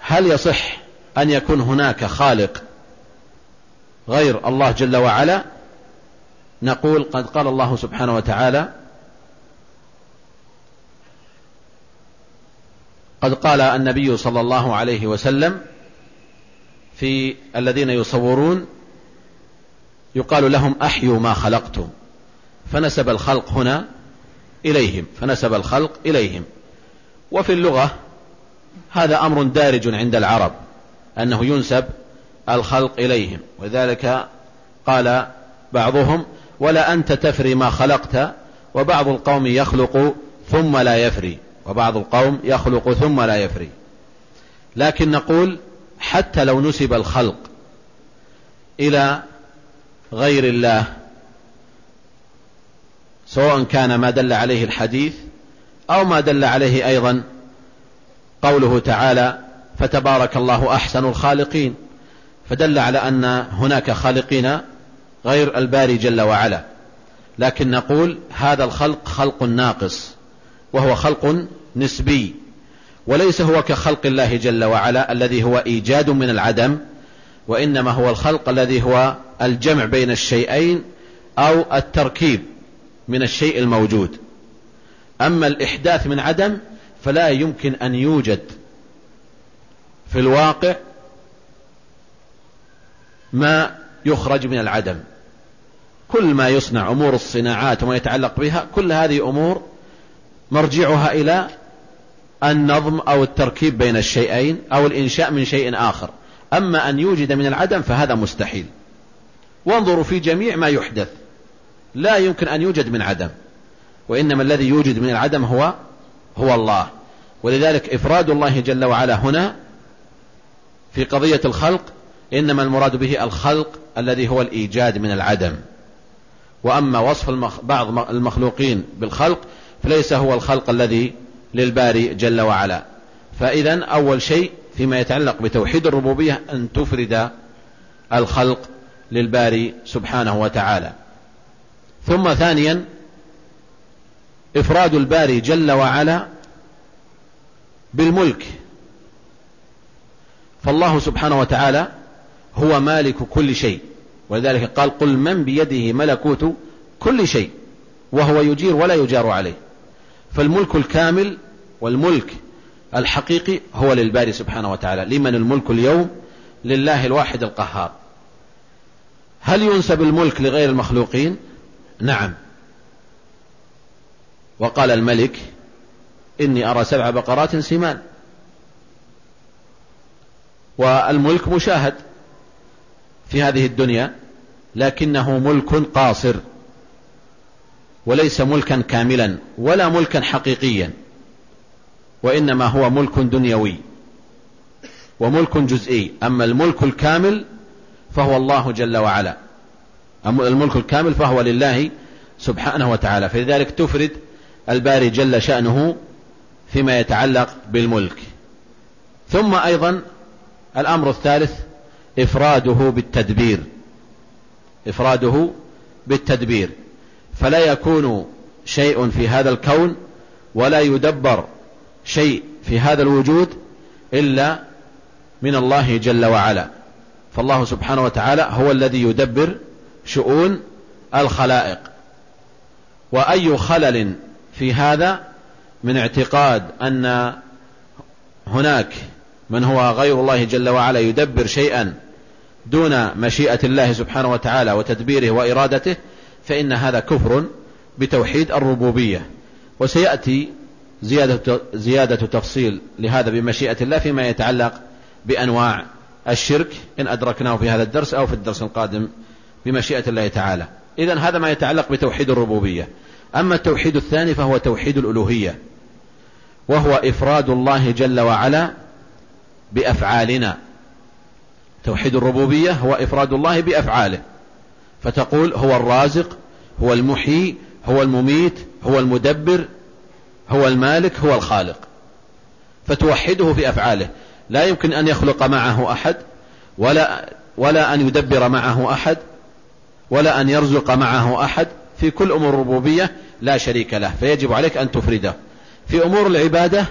هل يصح أن يكون هناك خالق غير الله جل وعلا؟ نقول قد قال الله سبحانه وتعالى قد قال النبي صلى الله عليه وسلم في الذين يصورون يقال لهم أحيوا ما خلقتم. فنسب الخلق هنا إليهم فنسب الخلق إليهم. وفي اللغة هذا أمر دارج عند العرب أنه ينسب الخلق إليهم. وذلك قال بعضهم ولا أنت تفري ما خلقت وبعض القوم يخلق ثم لا يفري وبعض القوم يخلق ثم لا يفري. لكن نقول حتى لو نسب الخلق إلى غير الله سواء كان ما دل عليه الحديث أو ما دل عليه أيضا قوله تعالى فتبارك الله أحسن الخالقين فدل على أن هناك خالقين غير الباري جل وعلا. لكن نقول هذا الخلق خلق ناقص وهو خلق نسبي وليس هو كخلق الله جل وعلا الذي هو إيجاد من العدم وإنما هو الخلق الذي هو الجمع بين الشيئين أو التركيب. من الشيء الموجود. أما الإحداث من عدم فلا يمكن أن يوجد في الواقع ما يخرج من العدم. كل ما يصنع أمور الصناعات وما يتعلق بها كل هذه أمور مرجعها إلى النظم أو التركيب بين الشيئين أو الإنشاء من شيء آخر. أما أن يوجد من العدم فهذا مستحيل. وانظروا في جميع ما يحدث. لا يمكن أن يوجد من عدم وإنما الذي يوجد من العدم هو هو الله. ولذلك إفراد الله جل وعلا هنا في قضية الخلق إنما المراد به الخلق الذي هو الإيجاد من العدم. وأما وصف المخ... بعض المخلوقين بالخلق فليس هو الخلق الذي للباري جل وعلا. فإذا أول شيء فيما يتعلق بتوحيد الربوبية أن تفرد الخلق للباري سبحانه وتعالى. ثم ثانيا إفراد الباري جل وعلا بالملك. فالله سبحانه وتعالى هو مالك كل شيء. ولذلك قال قل من بيده ملكوت كل شيء وهو يجير ولا يجار عليه. فالملك الكامل والملك الحقيقي هو للباري سبحانه وتعالى. لمن الملك اليوم؟ لله الواحد القهار. هل ينسب الملك لغير المخلوقين؟ نعم. وقال الملك إني أرى سبع بقرات سمان. والملك مشاهد في هذه الدنيا لكنه ملك قاصر وليس ملكا كاملا ولا ملكا حقيقيا وإنما هو ملك دنيوي وملك جزئي. أما الملك الكامل فهو الله جل وعلا. الملك الكامل فهو لله سبحانه وتعالى. فلذلك تفرد الباري جل شأنه فيما يتعلق بالملك. ثم أيضا الأمر الثالث إفراده بالتدبير. إفراده بالتدبير. فلا يكون شيء في هذا الكون ولا يدبر شيء في هذا الوجود إلا من الله جل وعلا. فالله سبحانه وتعالى هو الذي يدبر شؤون الخلائق. وأي خلل في هذا من اعتقاد أن هناك من هو غير الله جل وعلا يدبر شيئا دون مشيئة الله سبحانه وتعالى وتدبيره وإرادته فإن هذا كفر بتوحيد الربوبية. وسيأتي زيادة, زيادة تفصيل لهذا بمشيئة الله فيما يتعلق بأنواع الشرك. إن أدركناه في هذا الدرس أو في الدرس القادم بمشيئة الله تعالى. إذا هذا ما يتعلق بتوحيد الربوبية. أما التوحيد الثاني فهو توحيد الألوهية. وهو إفراد الله جل وعلا بأفعالنا. توحيد الربوبية هو إفراد الله بأفعاله. فتقول هو الرازق هو المحيي هو المميت هو المدبر هو المالك هو الخالق. فتوحده في أفعاله. لا يمكن أن يخلق معه أحد ولا ولا أن يدبر معه أحد ولا أن يرزق معه أحد. في كل أمور الربوبية لا شريك له فيجب عليك أن تفرده. في أمور العبادة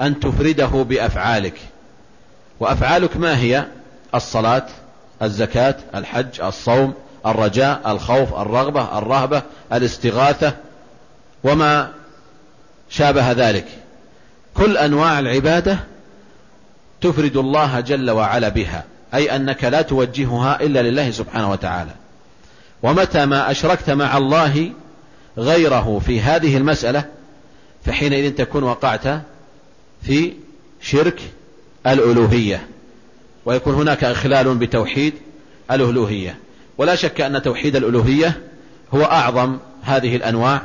أن تفرده بأفعالك. وأفعالك ما هي؟ الصلاة الزكاة الحج الصوم الرجاء الخوف الرغبة الرهبة الاستغاثة. وما شابه ذلك. كل أنواع العبادة تفرد الله جل وعلا بها أي أنك لا توجهها إلا لله سبحانه وتعالى. ومتى ما أشركت مع الله غيره في هذه المسألة فحينئذ تكون وقعت في شرك الألوهية. ويكون هناك إخلال بتوحيد الألوهية. ولا شك أن توحيد الألوهية هو أعظم هذه الأنواع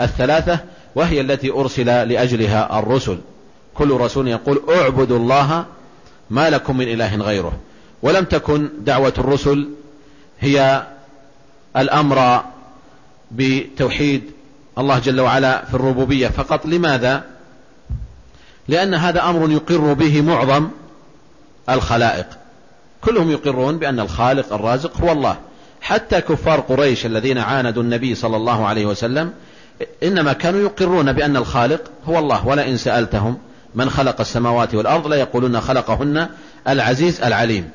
الثلاثة وهي التي أرسل لأجلها الرسل. كل رسول يقول اعبدوا الله ما لكم من إله غيره. ولم تكن دعوة الرسل هي الأمر بتوحيد الله جل وعلا في الربوبية. فقط لماذا؟ لأن هذا أمر يقر به معظم الخلائق. كلهم يقرون بأن الخالق الرازق هو الله. حتى كفار قريش الذين عاندوا النبي صلى الله عليه وسلم إنما كانوا يقرون بأن الخالق هو الله. ولئن سألتهم من خلق السماوات والأرض لا يقولون خلقهن العزيز العليم.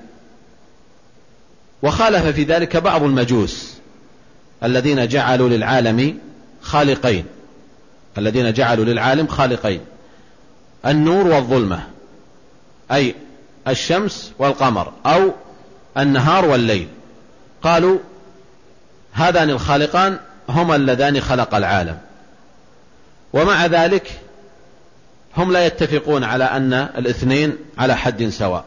وخالف في ذلك بعض المجوس. الذين جعلوا للعالم خالقين. الذين جعلوا للعالم خالقين. النور والظلمة أي الشمس والقمر أو النهار والليل. قالوا هذان الخالقان هما اللذان خلق العالم. ومع ذلك هم لا يتفقون على أن الاثنين على حد سواء.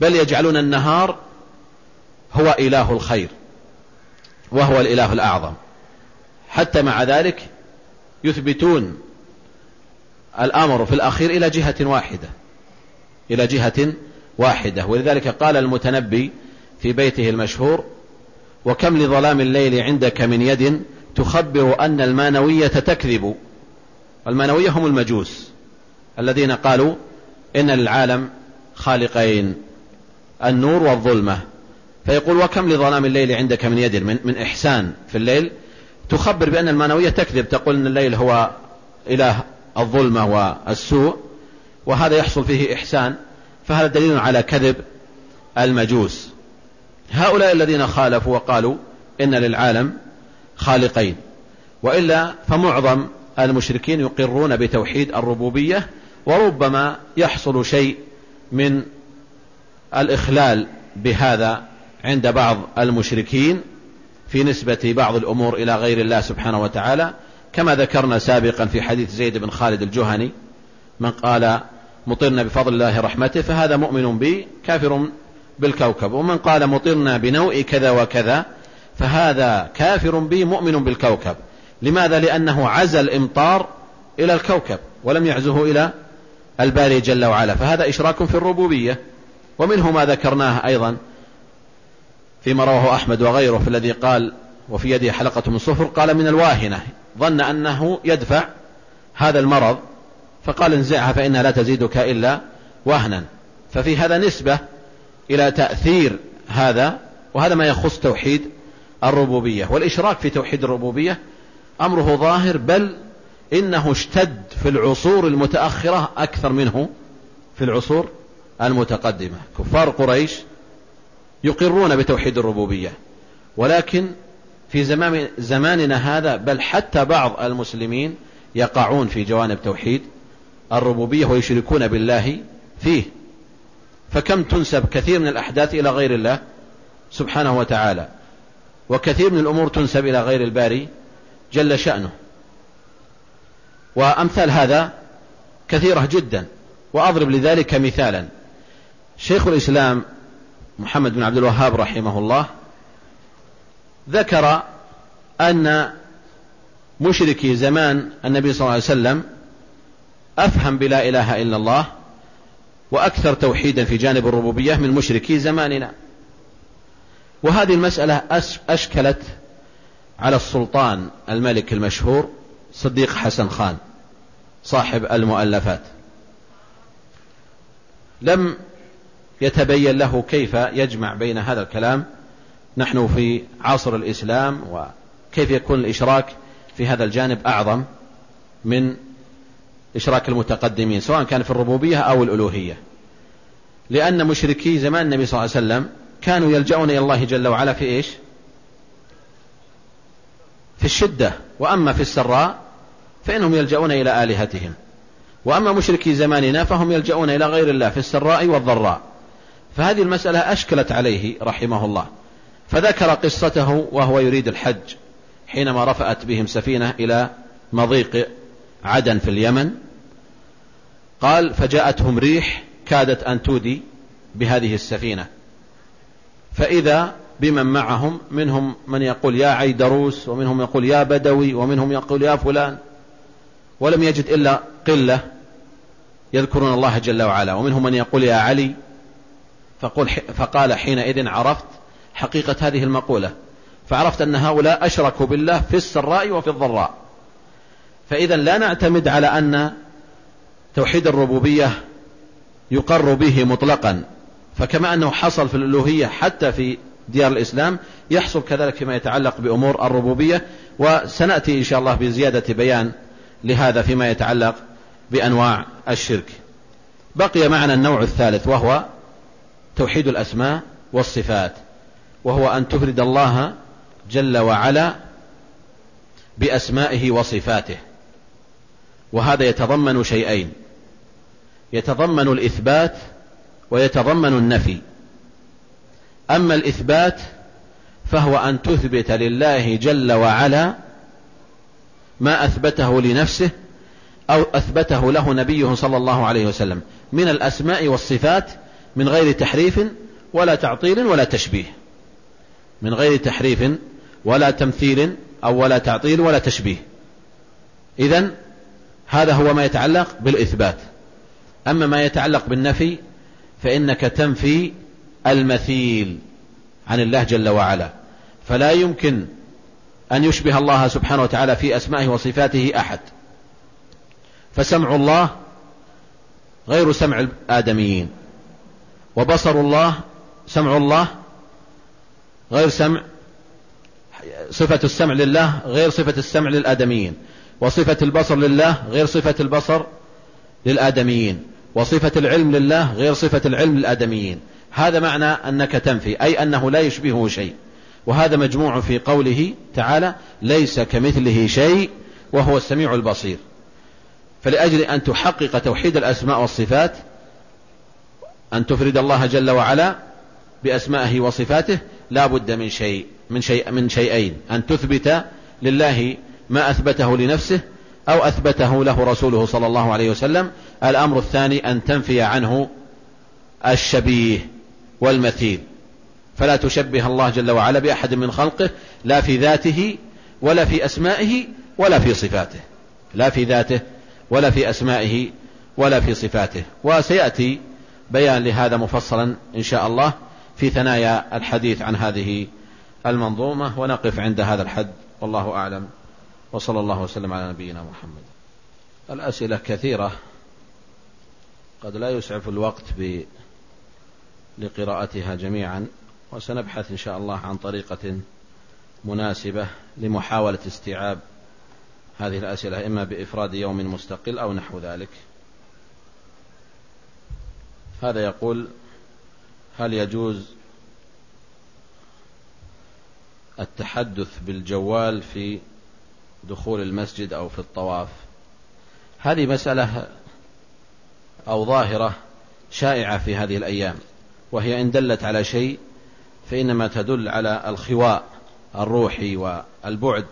بل يجعلون النهار هو إله الخير وهو الإله الأعظم. حتى مع ذلك يثبتون الأمر في الأخير إلى جهة واحدة إلى جهة واحدة. ولذلك قال المتنبي في بيته المشهور وكم لظلام الليل عندك من يد تخبر أن المانوية تكذب. المانوية هم المجوس الذين قالوا إن للعالم خالقين النور والظلمة. فيقول وكم لظلام الليل عندك من يد من, من إحسان في الليل؟ تخبر بأن المانوية تكذب تقول أن الليل هو إله الظلمة والسوء وهذا يحصل فيه إحسان فهذا دليل على كذب المجوس. هؤلاء الذين خالفوا وقالوا إن للعالم خالقين وإلا فمعظم المشركين يقرون بتوحيد الربوبية وربما يحصل شيء من الإخلال بهذا عند بعض المشركين في نسبة بعض الأمور إلى غير الله سبحانه وتعالى كما ذكرنا سابقا في حديث زيد بن خالد الجهني من قال مطرنا بفضل الله رحمته فهذا مؤمن بي كافر بالكوكب ومن قال مطرنا بنوء كذا وكذا فهذا كافر بي مؤمن بالكوكب. لماذا؟ لأنه عزى الإمطار إلى الكوكب ولم يعزه إلى الباري جل وعلا فهذا إشراك في الربوبية. ومنه ما ذكرناه أيضا فيما رواه أحمد وغيره في الذي قال وفي يده حلقة من صفر قال من الواهنة. ظن أنه يدفع هذا المرض فقال انزعها فإنها لا تزيدك إلا وهنا. ففي هذا نسبة إلى تأثير هذا وهذا ما يخص توحيد الربوبية. والإشراك في توحيد الربوبية أمره ظاهر بل إنه اشتد في العصور المتأخرة أكثر منه في العصور المتقدمة. كفار قريش يقرون بتوحيد الربوبية. ولكن في زمان زماننا هذا بل حتى بعض المسلمين يقعون في جوانب توحيد الربوبية ويشركون بالله فيه. فكم تنسب كثير من الأحداث إلى غير الله سبحانه وتعالى. وكثير من الأمور تنسب إلى غير الباري جل شأنه. وأمثال هذا كثيرة جدا. وأضرب لذلك مثالا. شيخ الإسلام محمد بن عبد الوهاب رحمه الله ذكر أن مشركي زمان النبي صلى الله عليه وسلم أفهم بلا إله إلا الله وأكثر توحيدا في جانب الربوبية من مشركي زماننا. وهذه المسألة أشكلت على السلطان الملك المشهور صديق حسن خان صاحب المؤلفات. لم يتبين له كيف يجمع بين هذا الكلام. نحن في عصر الإسلام وكيف يكون الإشراك في هذا الجانب أعظم من إشراك المتقدمين سواء كان في الربوبية أو الألوهية. لأن مشركي زمان النبي صلى الله عليه وسلم كانوا يلجؤون إلى الله جل وعلا في إيش؟ في الشدة. وأما في السراء فإنهم يلجؤون إلى آلهتهم. وأما مشركي زماننا فهم يلجؤون إلى غير الله في السراء والضراء. فهذه المسألة أشكلت عليه رحمه الله. فذكر قصته وهو يريد الحج حينما رفأت بهم سفينة إلى مضيق عدن في اليمن. قال فجاءتهم ريح كادت أن تودي بهذه السفينة. فإذا بمن معهم منهم من يقول يا عيدروس ومنهم يقول يا بدوي ومنهم يقول يا فلان ولم يجد إلا قلة يذكرون الله جل وعلا ومنهم من يقول يا علي فقل فقال حينئذ عرفت حقيقة هذه المقولة. فعرفت أن هؤلاء أشركوا بالله في السراء وفي الضراء. فإذا لا نعتمد على أن توحيد الربوبية يقر به مطلقا. فكما أنه حصل في الألوهية حتى في ديار الإسلام يحصل كذلك فيما يتعلق بأمور الربوبية. وسنأتي إن شاء الله بزيادة بيان لهذا فيما يتعلق بأنواع الشرك. بقي معنا النوع الثالث وهو توحيد الأسماء والصفات وهو أن تفرد الله جل وعلا بأسمائه وصفاته. وهذا يتضمن شيئين يتضمن الإثبات ويتضمن النفي. أما الإثبات فهو أن تثبت لله جل وعلا ما أثبته لنفسه أو أثبته له نبيه صلى الله عليه وسلم من الأسماء والصفات من غير تحريف ولا تعطيل ولا تشبيه. من غير تحريف ولا تمثيل أو ولا تعطيل ولا تشبيه. إذا هذا هو ما يتعلق بالإثبات. أما ما يتعلق بالنفي فإنك تنفي المثيل عن الله جل وعلا. فلا يمكن أن يشبه الله سبحانه وتعالى في أسمائه وصفاته أحد. فسمع الله غير سمع الآدميين. وبصر الله سمع الله غير سمع صفة السمع لله غير صفة السمع للآدميين وصفة البصر لله غير صفة البصر للآدميين وصفة العلم لله غير صفة العلم للآدميين. هذا معنى أنك تنفي أي أنه لا يشبهه شيء. وهذا مجموع في قوله تعالى ليس كمثله شيء وهو السميع البصير فلأجل أن تحقق توحيد الأسماء والصفات أن تفرد الله جل وعلا بأسمائه وصفاته لا بد من شيء من شيء من شيئين. أن تثبت لله ما أثبته لنفسه أو أثبته له رسوله صلى الله عليه وسلم. الأمر الثاني أن تنفي عنه الشبيه والمثيل. فلا تشبه الله جل وعلا بأحد من خلقه لا في ذاته ولا في أسمائه ولا في صفاته. لا في ذاته ولا في أسمائه ولا في صفاته. وسيأتي بيان لهذا مفصلا إن شاء الله في ثنايا الحديث عن هذه المنظومة. ونقف عند هذا الحد. والله أعلم. وصلى الله وسلم على نبينا محمد. الأسئلة كثيرة. قد لا يسعف الوقت ب لقراءتها جميعا. وسنبحث إن شاء الله عن طريقة مناسبة لمحاولة استيعاب هذه الأسئلة إما بإفراد يوم مستقل أو نحو ذلك. هذا يقول هل يجوز التحدث بالجوال في دخول المسجد أو في الطواف؟ هذه مسألة أو ظاهرة شائعة في هذه الأيام وهي إن دلت على شيء فإنما تدل على الخواء الروحي والبعد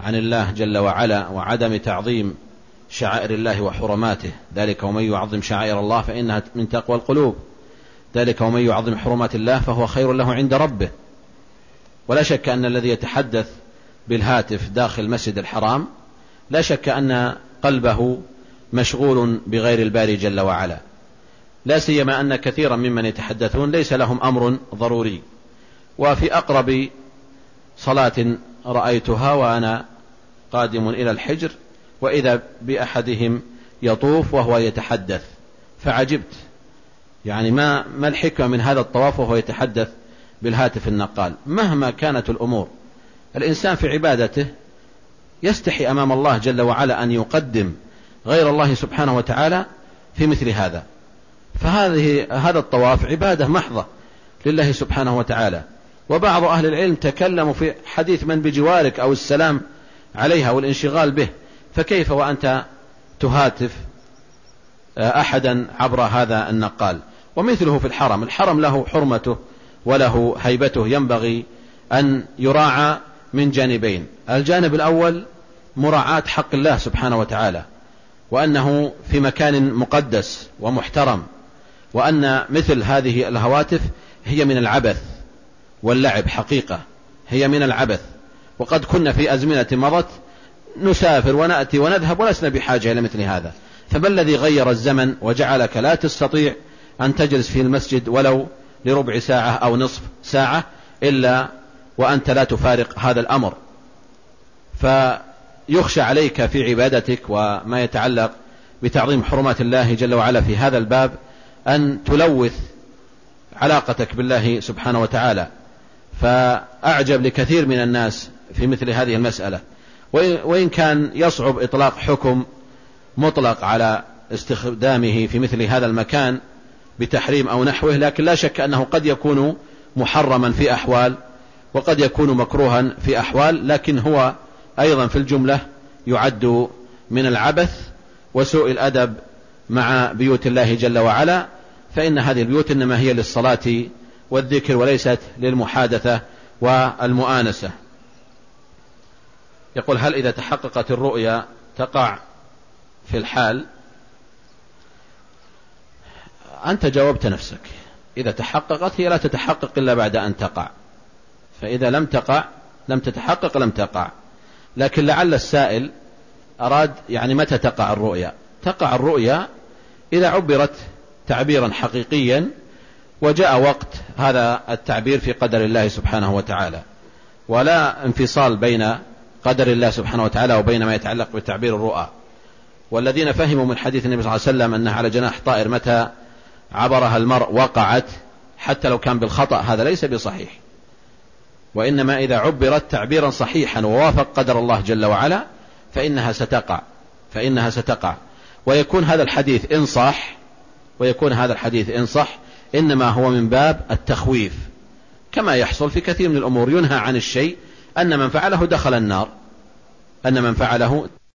عن الله جل وعلا وعدم تعظيم شعائر الله وحرماته. ذلك ومن يعظم شعائر الله فإنها من تقوى القلوب. ذلك ومن يعظم حرمات الله فهو خير له عند ربه. ولا شك أن الذي يتحدث بالهاتف داخل المسجد الحرام لا شك أن قلبه مشغول بغير الباري جل وعلا. لا سيما أن كثيرا ممن يتحدثون ليس لهم أمر ضروري. وفي أقرب صلاة رأيتها وأنا قادم إلى الحجر وإذا بأحدهم يطوف وهو يتحدث فعجبت. يعني ما ما الحكمة من هذا الطواف وهو يتحدث بالهاتف النقال؟ مهما كانت الأمور الإنسان في عبادته يستحي أمام الله جل وعلا أن يقدم غير الله سبحانه وتعالى في مثل هذا. فهذه هذا الطواف عبادة محضة لله سبحانه وتعالى. وبعض أهل العلم تكلموا في حديث من بجوارك أو السلام عليها والانشغال به فكيف وأنت تهاتف أحدا عبر هذا النقال؟ ومثله في الحرم. الحرم له حرمته وله هيبته. ينبغي أن يراعى من جانبين. الجانب الأول مراعاة حق الله سبحانه وتعالى وأنه في مكان مقدس ومحترم وأن مثل هذه الهواتف هي من العبث واللعب حقيقة هي من العبث. وقد كنا في أزمنة مضت نسافر ونأتي ونذهب ولسنا بحاجة إلى مثل هذا. فما الذي غير الزمن وجعلك لا تستطيع أن تجلس في المسجد ولو لربع ساعة أو نصف ساعة إلا وأنت لا تفارق هذا الأمر. فيخشى عليك في عبادتك وما يتعلق بتعظيم حرمات الله جل وعلا في هذا الباب أن تلوث علاقتك بالله سبحانه وتعالى. فأعجب لكثير من الناس في مثل هذه المسألة. وإن كان يصعب إطلاق حكم مطلق على استخدامه في مثل هذا المكان بتحريم أو نحوه لكن لا شك أنه قد يكون محرما في أحوال وقد يكون مكروها في أحوال لكن هو أيضا في الجملة يعد من العبث وسوء الأدب مع بيوت الله جل وعلا فإن هذه البيوت إنما هي للصلاة والذكر وليست للمحادثة والمؤانسة. يقول هل إذا تحققت الرؤيا تقع في الحال؟ أنت جاوبت نفسك. إذا تحققت هي لا تتحقق إلا بعد أن تقع. فإذا لم تقع لم تتحقق لم تقع. لكن لعل السائل أراد يعني متى تقع الرؤيا؟ تقع الرؤيا إذا عبرت تعبيرا حقيقيا وجاء وقت هذا التعبير في قدر الله سبحانه وتعالى. ولا انفصال بين قدر الله سبحانه وتعالى وبين ما يتعلق بتعبير الرؤى. والذين فهموا من حديث النبي صلى الله عليه وسلم أنها على جناح طائر متى عبرها المرء وقعت حتى لو كان بالخطأ هذا ليس بصحيح. وإنما إذا عبرت تعبيرا صحيحا ووافق قدر الله جل وعلا فإنها ستقع فإنها ستقع. ويكون هذا الحديث إن صح ويكون هذا الحديث إن صح إنما هو من باب التخويف. كما يحصل في كثير من الأمور ينهى عن الشيء أن من فعله دخل النار أن من فعله